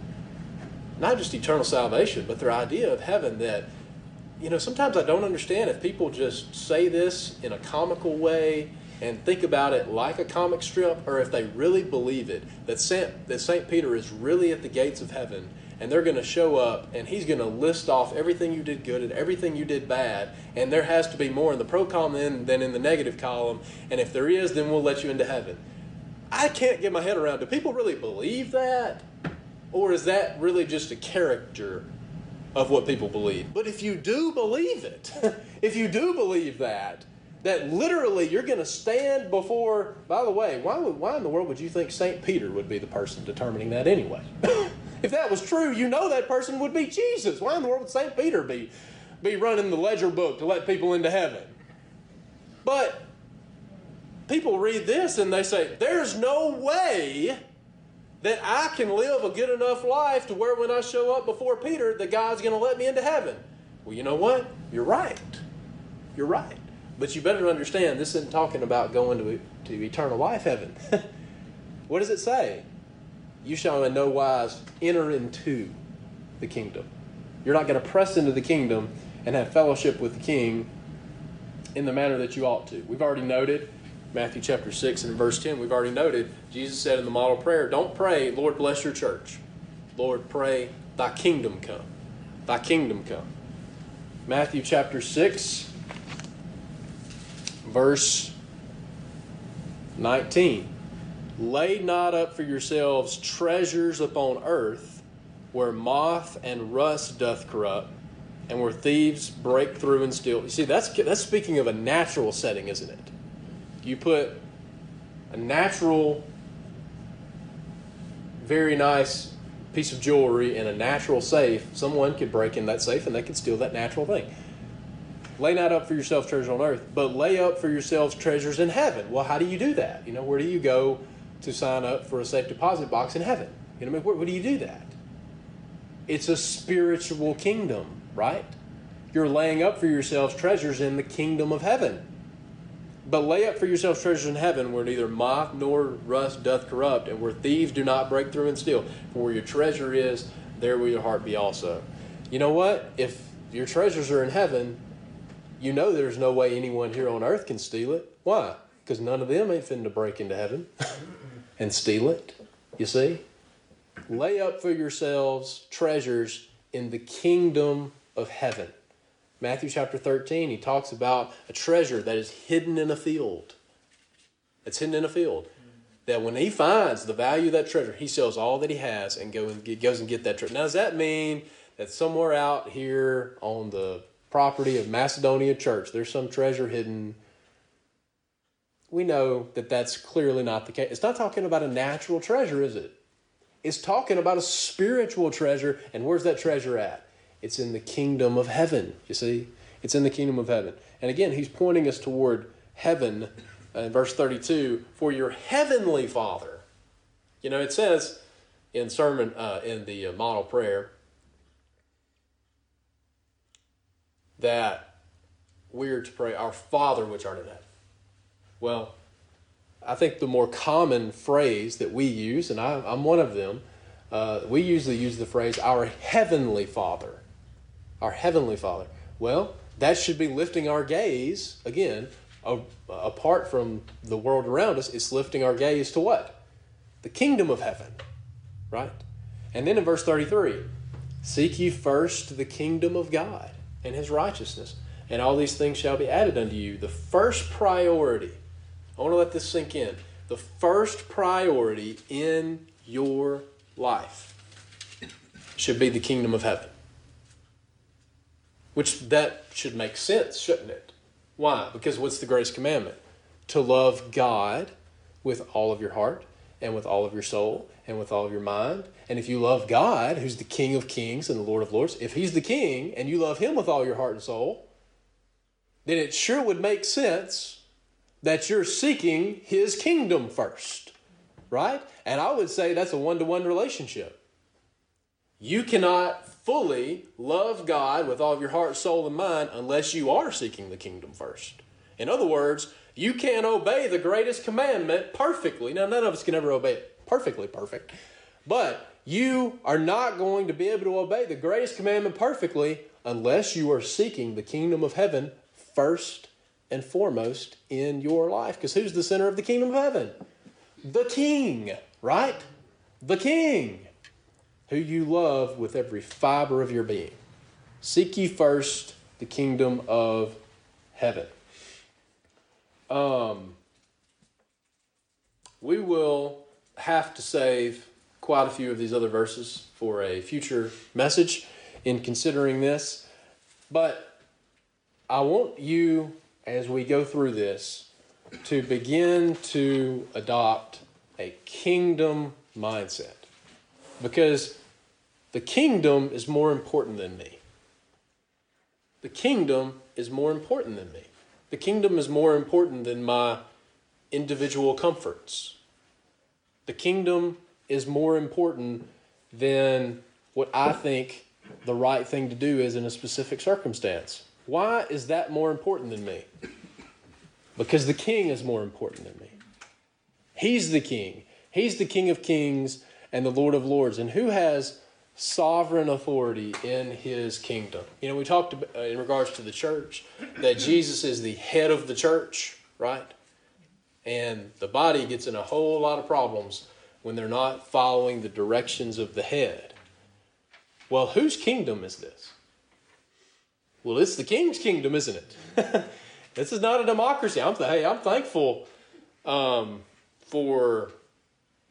not just eternal salvation, but their idea of heaven that, you know, sometimes I don't understand if people just say this in a comical way and think about it like a comic strip, or if they really believe it that Saint, that Saint Peter is really at the gates of heaven and they're going to show up and he's going to list off everything you did good and everything you did bad and there has to be more in the pro column than, than in the negative column and if there is then we'll let you into heaven. I can't get my head around do people really believe that? Or is that really just a character of what people believe? But if you do believe it if you do believe that that literally you're going to stand before by the way why, would, why in the world would you think st peter would be the person determining that anyway If that was true, you know that person would be Jesus. Why in the world would St. Peter be, be running the ledger book to let people into heaven? But people read this and they say, There's no way that I can live a good enough life to where when I show up before Peter, the God's going to let me into heaven. Well, you know what? You're right. You're right. But you better understand this isn't talking about going to, to eternal life heaven. what does it say? You shall in no wise enter into the kingdom. You're not going to press into the kingdom and have fellowship with the king in the manner that you ought to. We've already noted Matthew chapter 6 and verse 10, we've already noted, Jesus said in the model prayer, Don't pray, Lord, bless your church. Lord, pray, Thy kingdom come. Thy kingdom come. Matthew chapter 6, verse 19. Lay not up for yourselves treasures upon earth, where moth and rust doth corrupt, and where thieves break through and steal. You see, that's, that's speaking of a natural setting, isn't it? You put a natural, very nice piece of jewelry in a natural safe, someone could break in that safe and they could steal that natural thing. Lay not up for yourself treasures on earth, but lay up for yourselves treasures in heaven. Well, how do you do that? You know, where do you go to sign up for a safe deposit box in heaven? You know, what I mean, where, where do you do that? It's a spiritual kingdom, right? You're laying up for yourselves treasures in the kingdom of heaven. But lay up for yourselves treasures in heaven where neither moth nor rust doth corrupt, and where thieves do not break through and steal. For where your treasure is, there will your heart be also. You know what? If your treasures are in heaven, you know there's no way anyone here on earth can steal it. Why? Because none of them ain't fitting to break into heaven and steal it. You see? Lay up for yourselves treasures in the kingdom of heaven. Matthew chapter 13, he talks about a treasure that is hidden in a field. It's hidden in a field. That when he finds the value of that treasure, he sells all that he has and goes and, goes and get that treasure. Now, does that mean that somewhere out here on the property of Macedonia Church, there's some treasure hidden? We know that that's clearly not the case. It's not talking about a natural treasure, is it? It's talking about a spiritual treasure. And where's that treasure at? It's in the kingdom of heaven. You see? It's in the kingdom of heaven. And again, he's pointing us toward heaven uh, in verse 32 for your heavenly Father. You know, it says in sermon uh, in the uh, model prayer that we're to pray our Father which art in heaven. Well, I think the more common phrase that we use, and I, am one of them, uh, we usually use the phrase our heavenly Father our Heavenly Father. Well, that should be lifting our gaze, again, a, apart from the world around us, it's lifting our gaze to what? The kingdom of heaven, right? And then in verse 33, seek ye first the kingdom of God and his righteousness, and all these things shall be added unto you. The first priority, I want to let this sink in. The first priority in your life should be the kingdom of heaven. Which that should make sense, shouldn't it? Why? Because what's the greatest commandment? To love God with all of your heart and with all of your soul and with all of your mind. And if you love God, who's the King of kings and the Lord of lords, if He's the King and you love Him with all your heart and soul, then it sure would make sense that you're seeking His kingdom first, right? And I would say that's a one to one relationship. You cannot fully love God with all of your heart, soul, and mind unless you are seeking the kingdom first. In other words, you can't obey the greatest commandment perfectly. Now, none of us can ever obey it perfectly perfect, but you are not going to be able to obey the greatest commandment perfectly unless you are seeking the kingdom of heaven first and foremost in your life. Because who's the center of the kingdom of heaven? The king, right? The king who you love with every fiber of your being. Seek ye first the kingdom of heaven. Um, we will have to save quite a few of these other verses for a future message in considering this. But I want you, as we go through this, to begin to adopt a kingdom mindset. Because the kingdom is more important than me. The kingdom is more important than me. The kingdom is more important than my individual comforts. The kingdom is more important than what I think the right thing to do is in a specific circumstance. Why is that more important than me? Because the king is more important than me. He's the king. He's the king of kings and the lord of lords. And who has sovereign authority in his kingdom? You know, we talked uh, in regards to the church that Jesus is the head of the church, right? And the body gets in a whole lot of problems when they're not following the directions of the head. Well, whose kingdom is this? Well, it's the king's kingdom, isn't it? this is not a democracy. I'm th- hey, I'm thankful um, for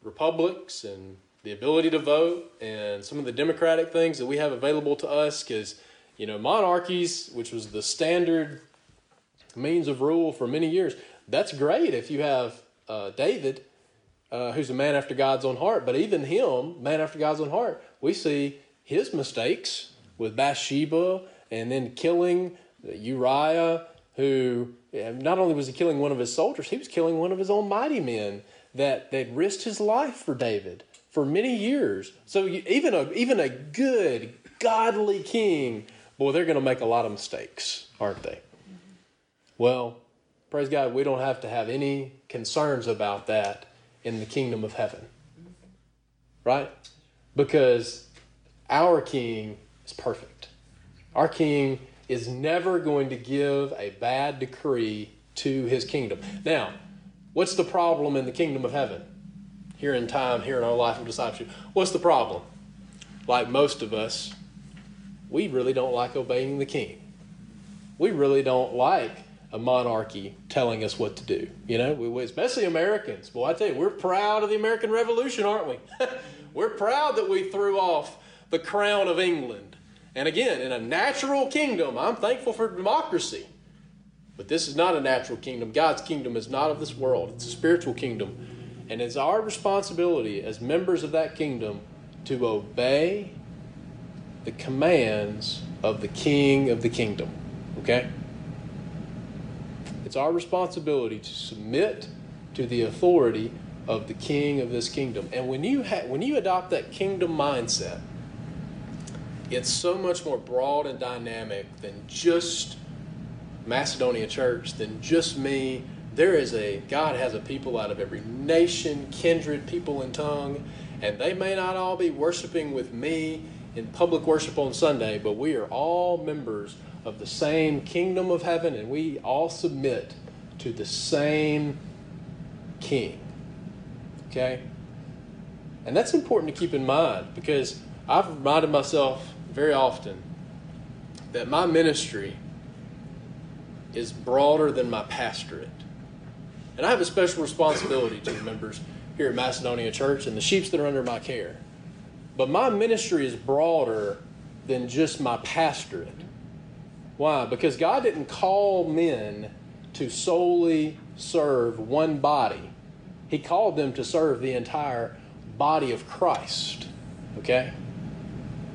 republics and the ability to vote and some of the democratic things that we have available to us because you know monarchies which was the standard means of rule for many years that's great if you have uh, david uh, who's a man after god's own heart but even him man after god's own heart we see his mistakes with bathsheba and then killing uriah who eh, not only was he killing one of his soldiers he was killing one of his own mighty men that they'd risked his life for david for many years. So you, even a even a good godly king, boy, they're going to make a lot of mistakes, aren't they? Well, praise God, we don't have to have any concerns about that in the kingdom of heaven. Right? Because our king is perfect. Our king is never going to give a bad decree to his kingdom. Now, what's the problem in the kingdom of heaven? here in time, here in our life of discipleship. What's the problem? Like most of us, we really don't like obeying the king. We really don't like a monarchy telling us what to do. You know, we, especially Americans. Boy, I tell you, we're proud of the American Revolution, aren't we? we're proud that we threw off the crown of England. And again, in a natural kingdom, I'm thankful for democracy. But this is not a natural kingdom. God's kingdom is not of this world, it's a spiritual kingdom. And it's our responsibility as members of that kingdom to obey the commands of the king of the kingdom. Okay? It's our responsibility to submit to the authority of the king of this kingdom. And when you ha- when you adopt that kingdom mindset, it's so much more broad and dynamic than just Macedonia Church, than just me, there is a God has a people out of every nation, kindred, people, and tongue, and they may not all be worshiping with me in public worship on Sunday, but we are all members of the same kingdom of heaven, and we all submit to the same King. Okay, and that's important to keep in mind because I've reminded myself very often that my ministry is broader than my pastorate. And I have a special responsibility to the members here at Macedonia Church and the sheep that are under my care. But my ministry is broader than just my pastorate. Why? Because God didn't call men to solely serve one body, He called them to serve the entire body of Christ. Okay?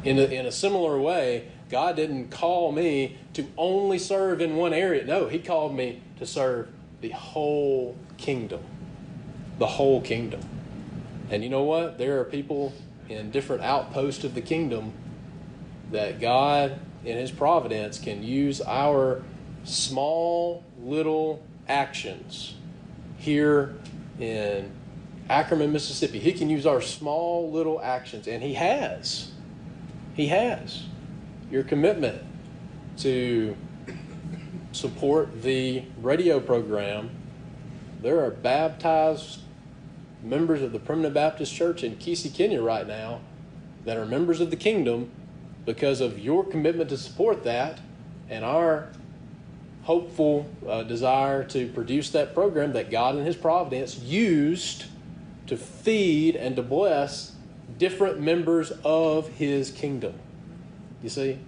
In a, in a similar way, God didn't call me to only serve in one area. No, He called me to serve the whole kingdom. The whole kingdom. And you know what? There are people in different outposts of the kingdom that God, in His providence, can use our small little actions here in Ackerman, Mississippi. He can use our small little actions, and He has. He has. Your commitment to support the radio program, there are baptized members of the Primitive Baptist Church in Kisii, Kenya right now that are members of the kingdom because of your commitment to support that and our hopeful uh, desire to produce that program that God in His providence used to feed and to bless different members of His kingdom. You see,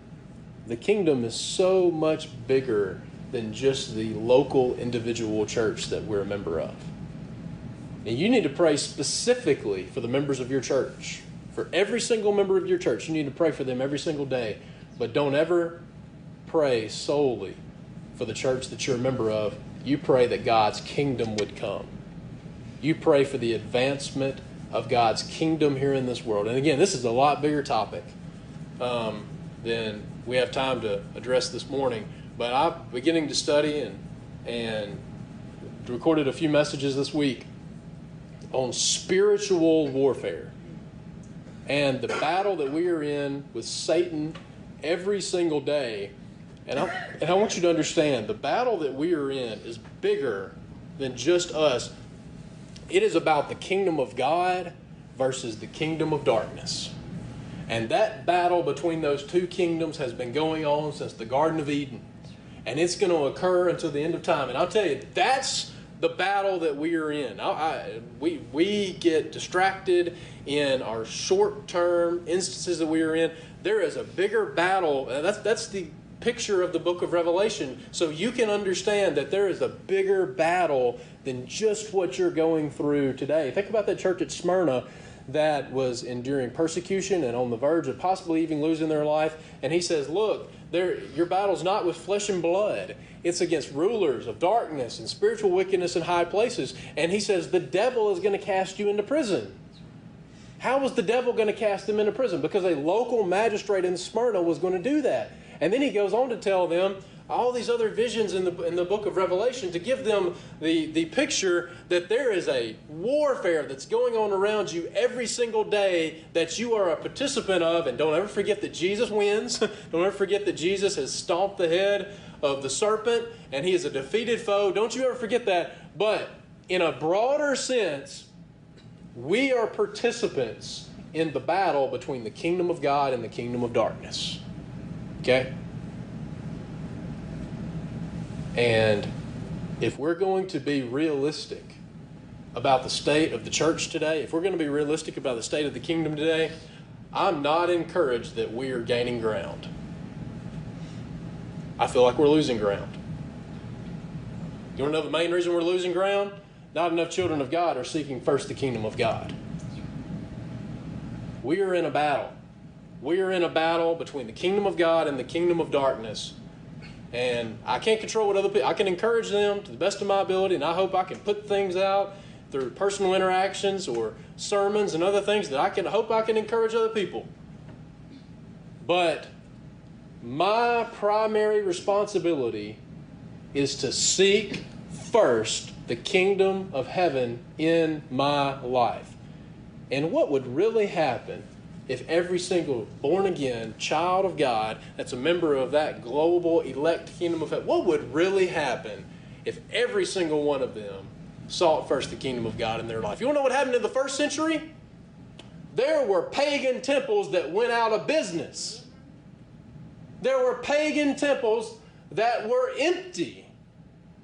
the kingdom is so much bigger than just the local individual church that we're a member of. And you need to pray specifically for the members of your church. For every single member of your church, you need to pray for them every single day. But don't ever pray solely for the church that you're a member of. You pray that God's kingdom would come. You pray for the advancement of God's kingdom here in this world. And again, this is a lot bigger topic um, than we have time to address this morning. But I'm beginning to study and and recorded a few messages this week on spiritual warfare and the battle that we are in with Satan every single day. And I, and I want you to understand the battle that we are in is bigger than just us. It is about the kingdom of God versus the kingdom of darkness. And that battle between those two kingdoms has been going on since the Garden of Eden. And it's going to occur until the end of time. And I'll tell you, that's the battle that we are in. I, I, we, we get distracted in our short term instances that we are in. There is a bigger battle. That's, that's the picture of the book of Revelation. So you can understand that there is a bigger battle than just what you're going through today. Think about that church at Smyrna that was enduring persecution and on the verge of possibly even losing their life. And he says, Look, there, your battle's not with flesh and blood. It's against rulers of darkness and spiritual wickedness in high places. And he says, The devil is going to cast you into prison. How was the devil going to cast them into prison? Because a local magistrate in Smyrna was going to do that. And then he goes on to tell them all these other visions in the, in the book of Revelation to give them the, the picture that there is a warfare that's going on around you every single day that you are a participant of. And don't ever forget that Jesus wins. don't ever forget that Jesus has stomped the head of the serpent and he is a defeated foe. Don't you ever forget that. But in a broader sense, we are participants in the battle between the kingdom of God and the kingdom of darkness. Okay? And if we're going to be realistic about the state of the church today, if we're going to be realistic about the state of the kingdom today, I'm not encouraged that we are gaining ground. I feel like we're losing ground. You want to know the main reason we're losing ground? Not enough children of God are seeking first the kingdom of God. We are in a battle. We are in a battle between the kingdom of God and the kingdom of darkness. And I can't control what other people, I can encourage them to the best of my ability, and I hope I can put things out through personal interactions or sermons and other things that I can hope I can encourage other people. But my primary responsibility is to seek first the kingdom of heaven in my life. And what would really happen if every single born again child of God that's a member of that global elect kingdom of heaven, what would really happen if every single one of them sought first the kingdom of God in their life? You want to know what happened in the first century? There were pagan temples that went out of business. There were pagan temples that were empty.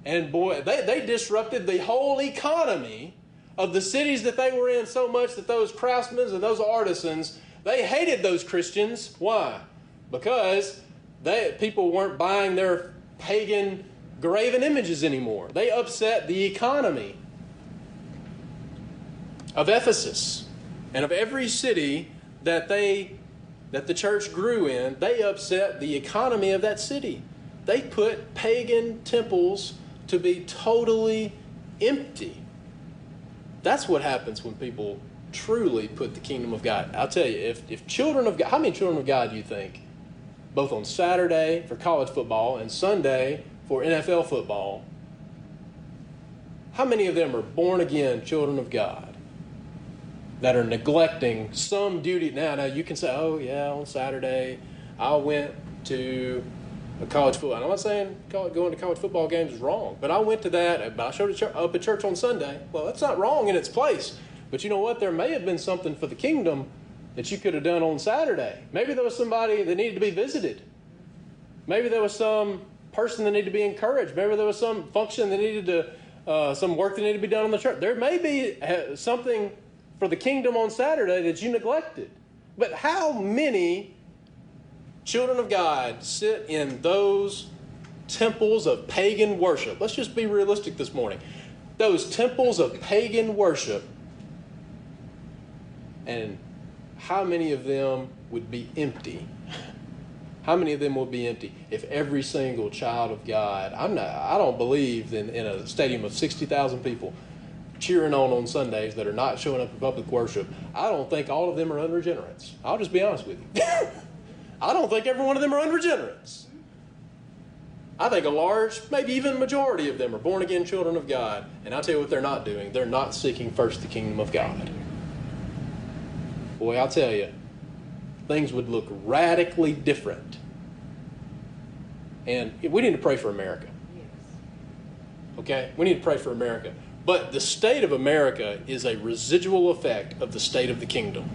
And boy, they, they disrupted the whole economy of the cities that they were in so much that those craftsmen and those artisans they hated those Christians. Why? Because they, people weren't buying their pagan graven images anymore. They upset the economy of Ephesus and of every city that they that the church grew in, they upset the economy of that city. They put pagan temples to be totally empty. That's what happens when people truly put the kingdom of God. I'll tell you, if, if children of God, how many children of God do you think, both on Saturday for college football and Sunday for NFL football, how many of them are born again children of God that are neglecting some duty? Now, now you can say, oh, yeah, on Saturday I went to a college football. I'm not saying going to college football games is wrong, but I went to that, but I showed up at church on Sunday. Well, that's not wrong in its place. But you know what? There may have been something for the kingdom that you could have done on Saturday. Maybe there was somebody that needed to be visited. Maybe there was some person that needed to be encouraged. Maybe there was some function that needed to, uh, some work that needed to be done on the church. There may be uh, something for the kingdom on Saturday that you neglected. But how many children of God sit in those temples of pagan worship? Let's just be realistic this morning. Those temples of pagan worship and how many of them would be empty? How many of them will be empty if every single child of God? I'm not. I don't believe in, in a stadium of sixty thousand people. cheering on on Sundays that are not showing up for public worship, I don't think all of them are unregenerates. I'll just be honest with you. I don't think every one of them are unregenerates. I think a large, maybe even majority of them are born again children of God. And I'll tell you what they're not doing. They're not seeking first the kingdom of God. Boy, I'll tell you, things would look radically different. And we need to pray for America. Okay? We need to pray for America. But the state of America is a residual effect of the state of the kingdom.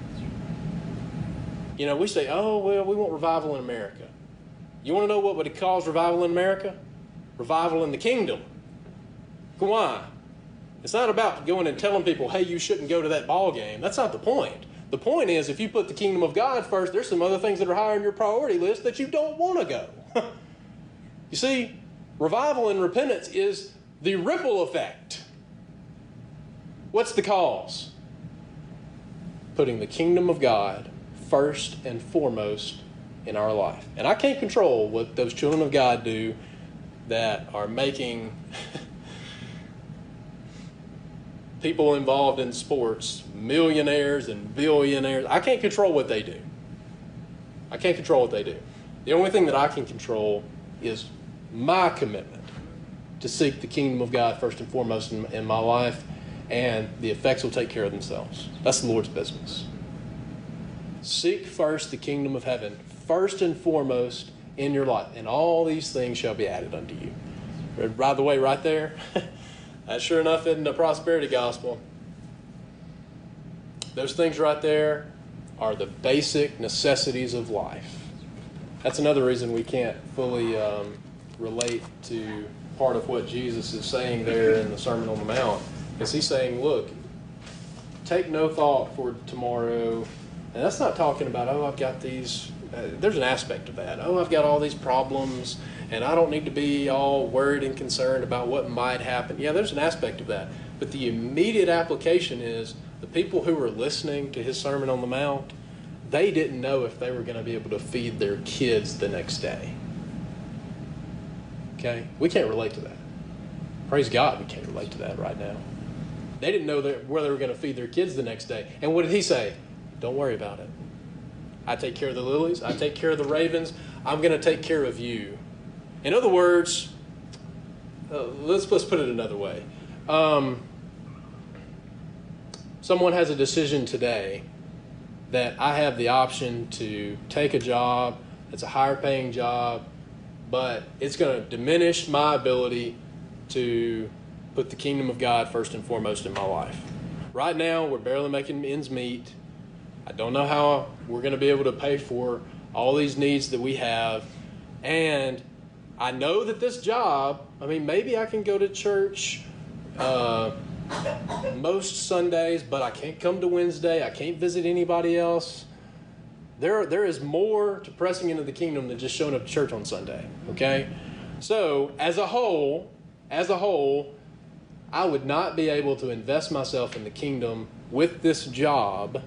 You know, we say, oh, well, we want revival in America. You want to know what would cause revival in America? Revival in the kingdom. Why? It's not about going and telling people, hey, you shouldn't go to that ball game. That's not the point. The point is, if you put the kingdom of God first, there's some other things that are higher on your priority list that you don't want to go. you see, revival and repentance is the ripple effect. What's the cause? Putting the kingdom of God first and foremost in our life. And I can't control what those children of God do that are making people involved in sports millionaires and billionaires. I can't control what they do. I can't control what they do. The only thing that I can control is my commitment to seek the kingdom of God first and foremost in, in my life, and the effects will take care of themselves. That's the Lord's business. Seek first the kingdom of heaven first and foremost in your life, and all these things shall be added unto you. By the way, right there, that sure enough isn't the prosperity gospel. Those things right there are the basic necessities of life. That's another reason we can't fully um, relate to part of what Jesus is saying there in the Sermon on the Mount. Is he's saying, look, take no thought for tomorrow. And that's not talking about, oh, I've got these uh, there's an aspect of that. Oh, I've got all these problems, and I don't need to be all worried and concerned about what might happen. Yeah, there's an aspect of that. But the immediate application is the people who were listening to his Sermon on the Mount, they didn't know if they were going to be able to feed their kids the next day. Okay? We can't relate to that. Praise God, we can't relate to that right now. They didn't know that, where they were going to feed their kids the next day. And what did he say? Don't worry about it. I take care of the lilies. I take care of the ravens. I'm going to take care of you. In other words, uh, let's let's put it another way. Um, someone has a decision today that I have the option to take a job that's a higher paying job, but it's going to diminish my ability to put the kingdom of God first and foremost in my life. Right now, we're barely making ends meet. I don't know how we're going to be able to pay for all these needs that we have. And I know that this job, I mean, maybe I can go to church uh, most Sundays, but I can't come to Wednesday. I can't visit anybody else. There, there is more to pressing into the kingdom than just showing up to church on Sunday, okay? So, as a whole, as a whole, I would not be able to invest myself in the kingdom with this job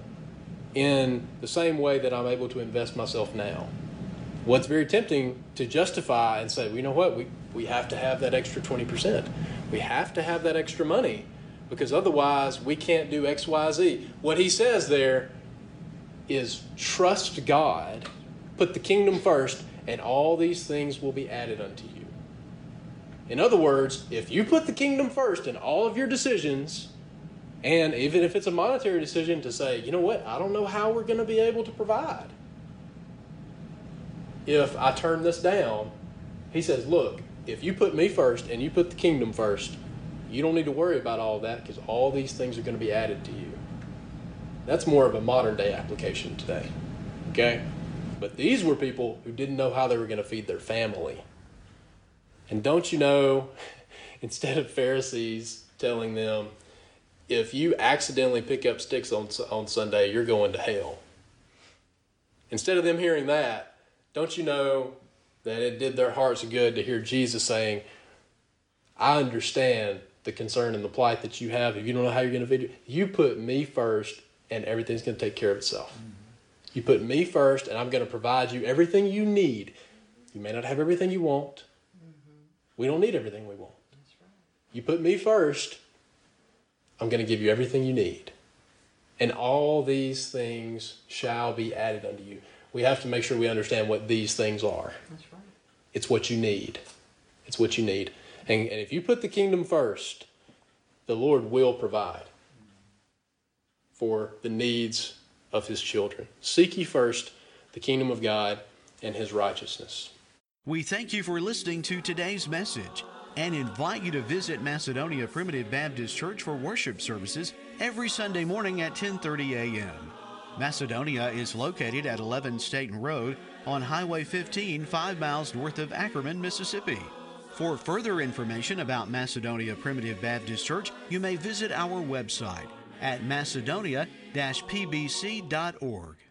in the same way that I'm able to invest myself now. What's very tempting to justify and say, well, you know what, we, we have to have that extra 20%. We have to have that extra money because otherwise we can't do X, Y, Z. What he says there is trust God, put the kingdom first, and all these things will be added unto you. In other words, if you put the kingdom first in all of your decisions, and even if it's a monetary decision to say, you know what, I don't know how we're going to be able to provide. If I turn this down, he says, look, if you put me first and you put the kingdom first, you don't need to worry about all that because all these things are going to be added to you. That's more of a modern day application today. Okay? But these were people who didn't know how they were going to feed their family. And don't you know, instead of Pharisees telling them, if you accidentally pick up sticks on, on Sunday, you're going to hell. Instead of them hearing that, don't you know that it did their hearts good to hear Jesus saying, I understand the concern and the plight that you have. If you don't know how you're going to feed it, you put me first and everything's going to take care of itself. Mm-hmm. You put me first and I'm going to provide you everything you need. You may not have everything you want. Mm-hmm. We don't need everything we want. Right. You put me first I'm going to give you everything you need. And all these things shall be added unto you. We have to make sure we understand what these things are. That's right. It's what you need. It's what you need. And, and if you put the kingdom first, the Lord will provide for the needs of his children. Seek ye first the kingdom of God and his righteousness. We thank you for listening to today's message and invite you to visit Macedonia Primitive Baptist Church for worship services every Sunday morning at 10:30 a.m. Macedonia is located at 11 Staten Road on Highway 15, 5 miles north of Ackerman, Mississippi. For further information about Macedonia Primitive Baptist Church, you may visit our website at macedonia-pbc.org.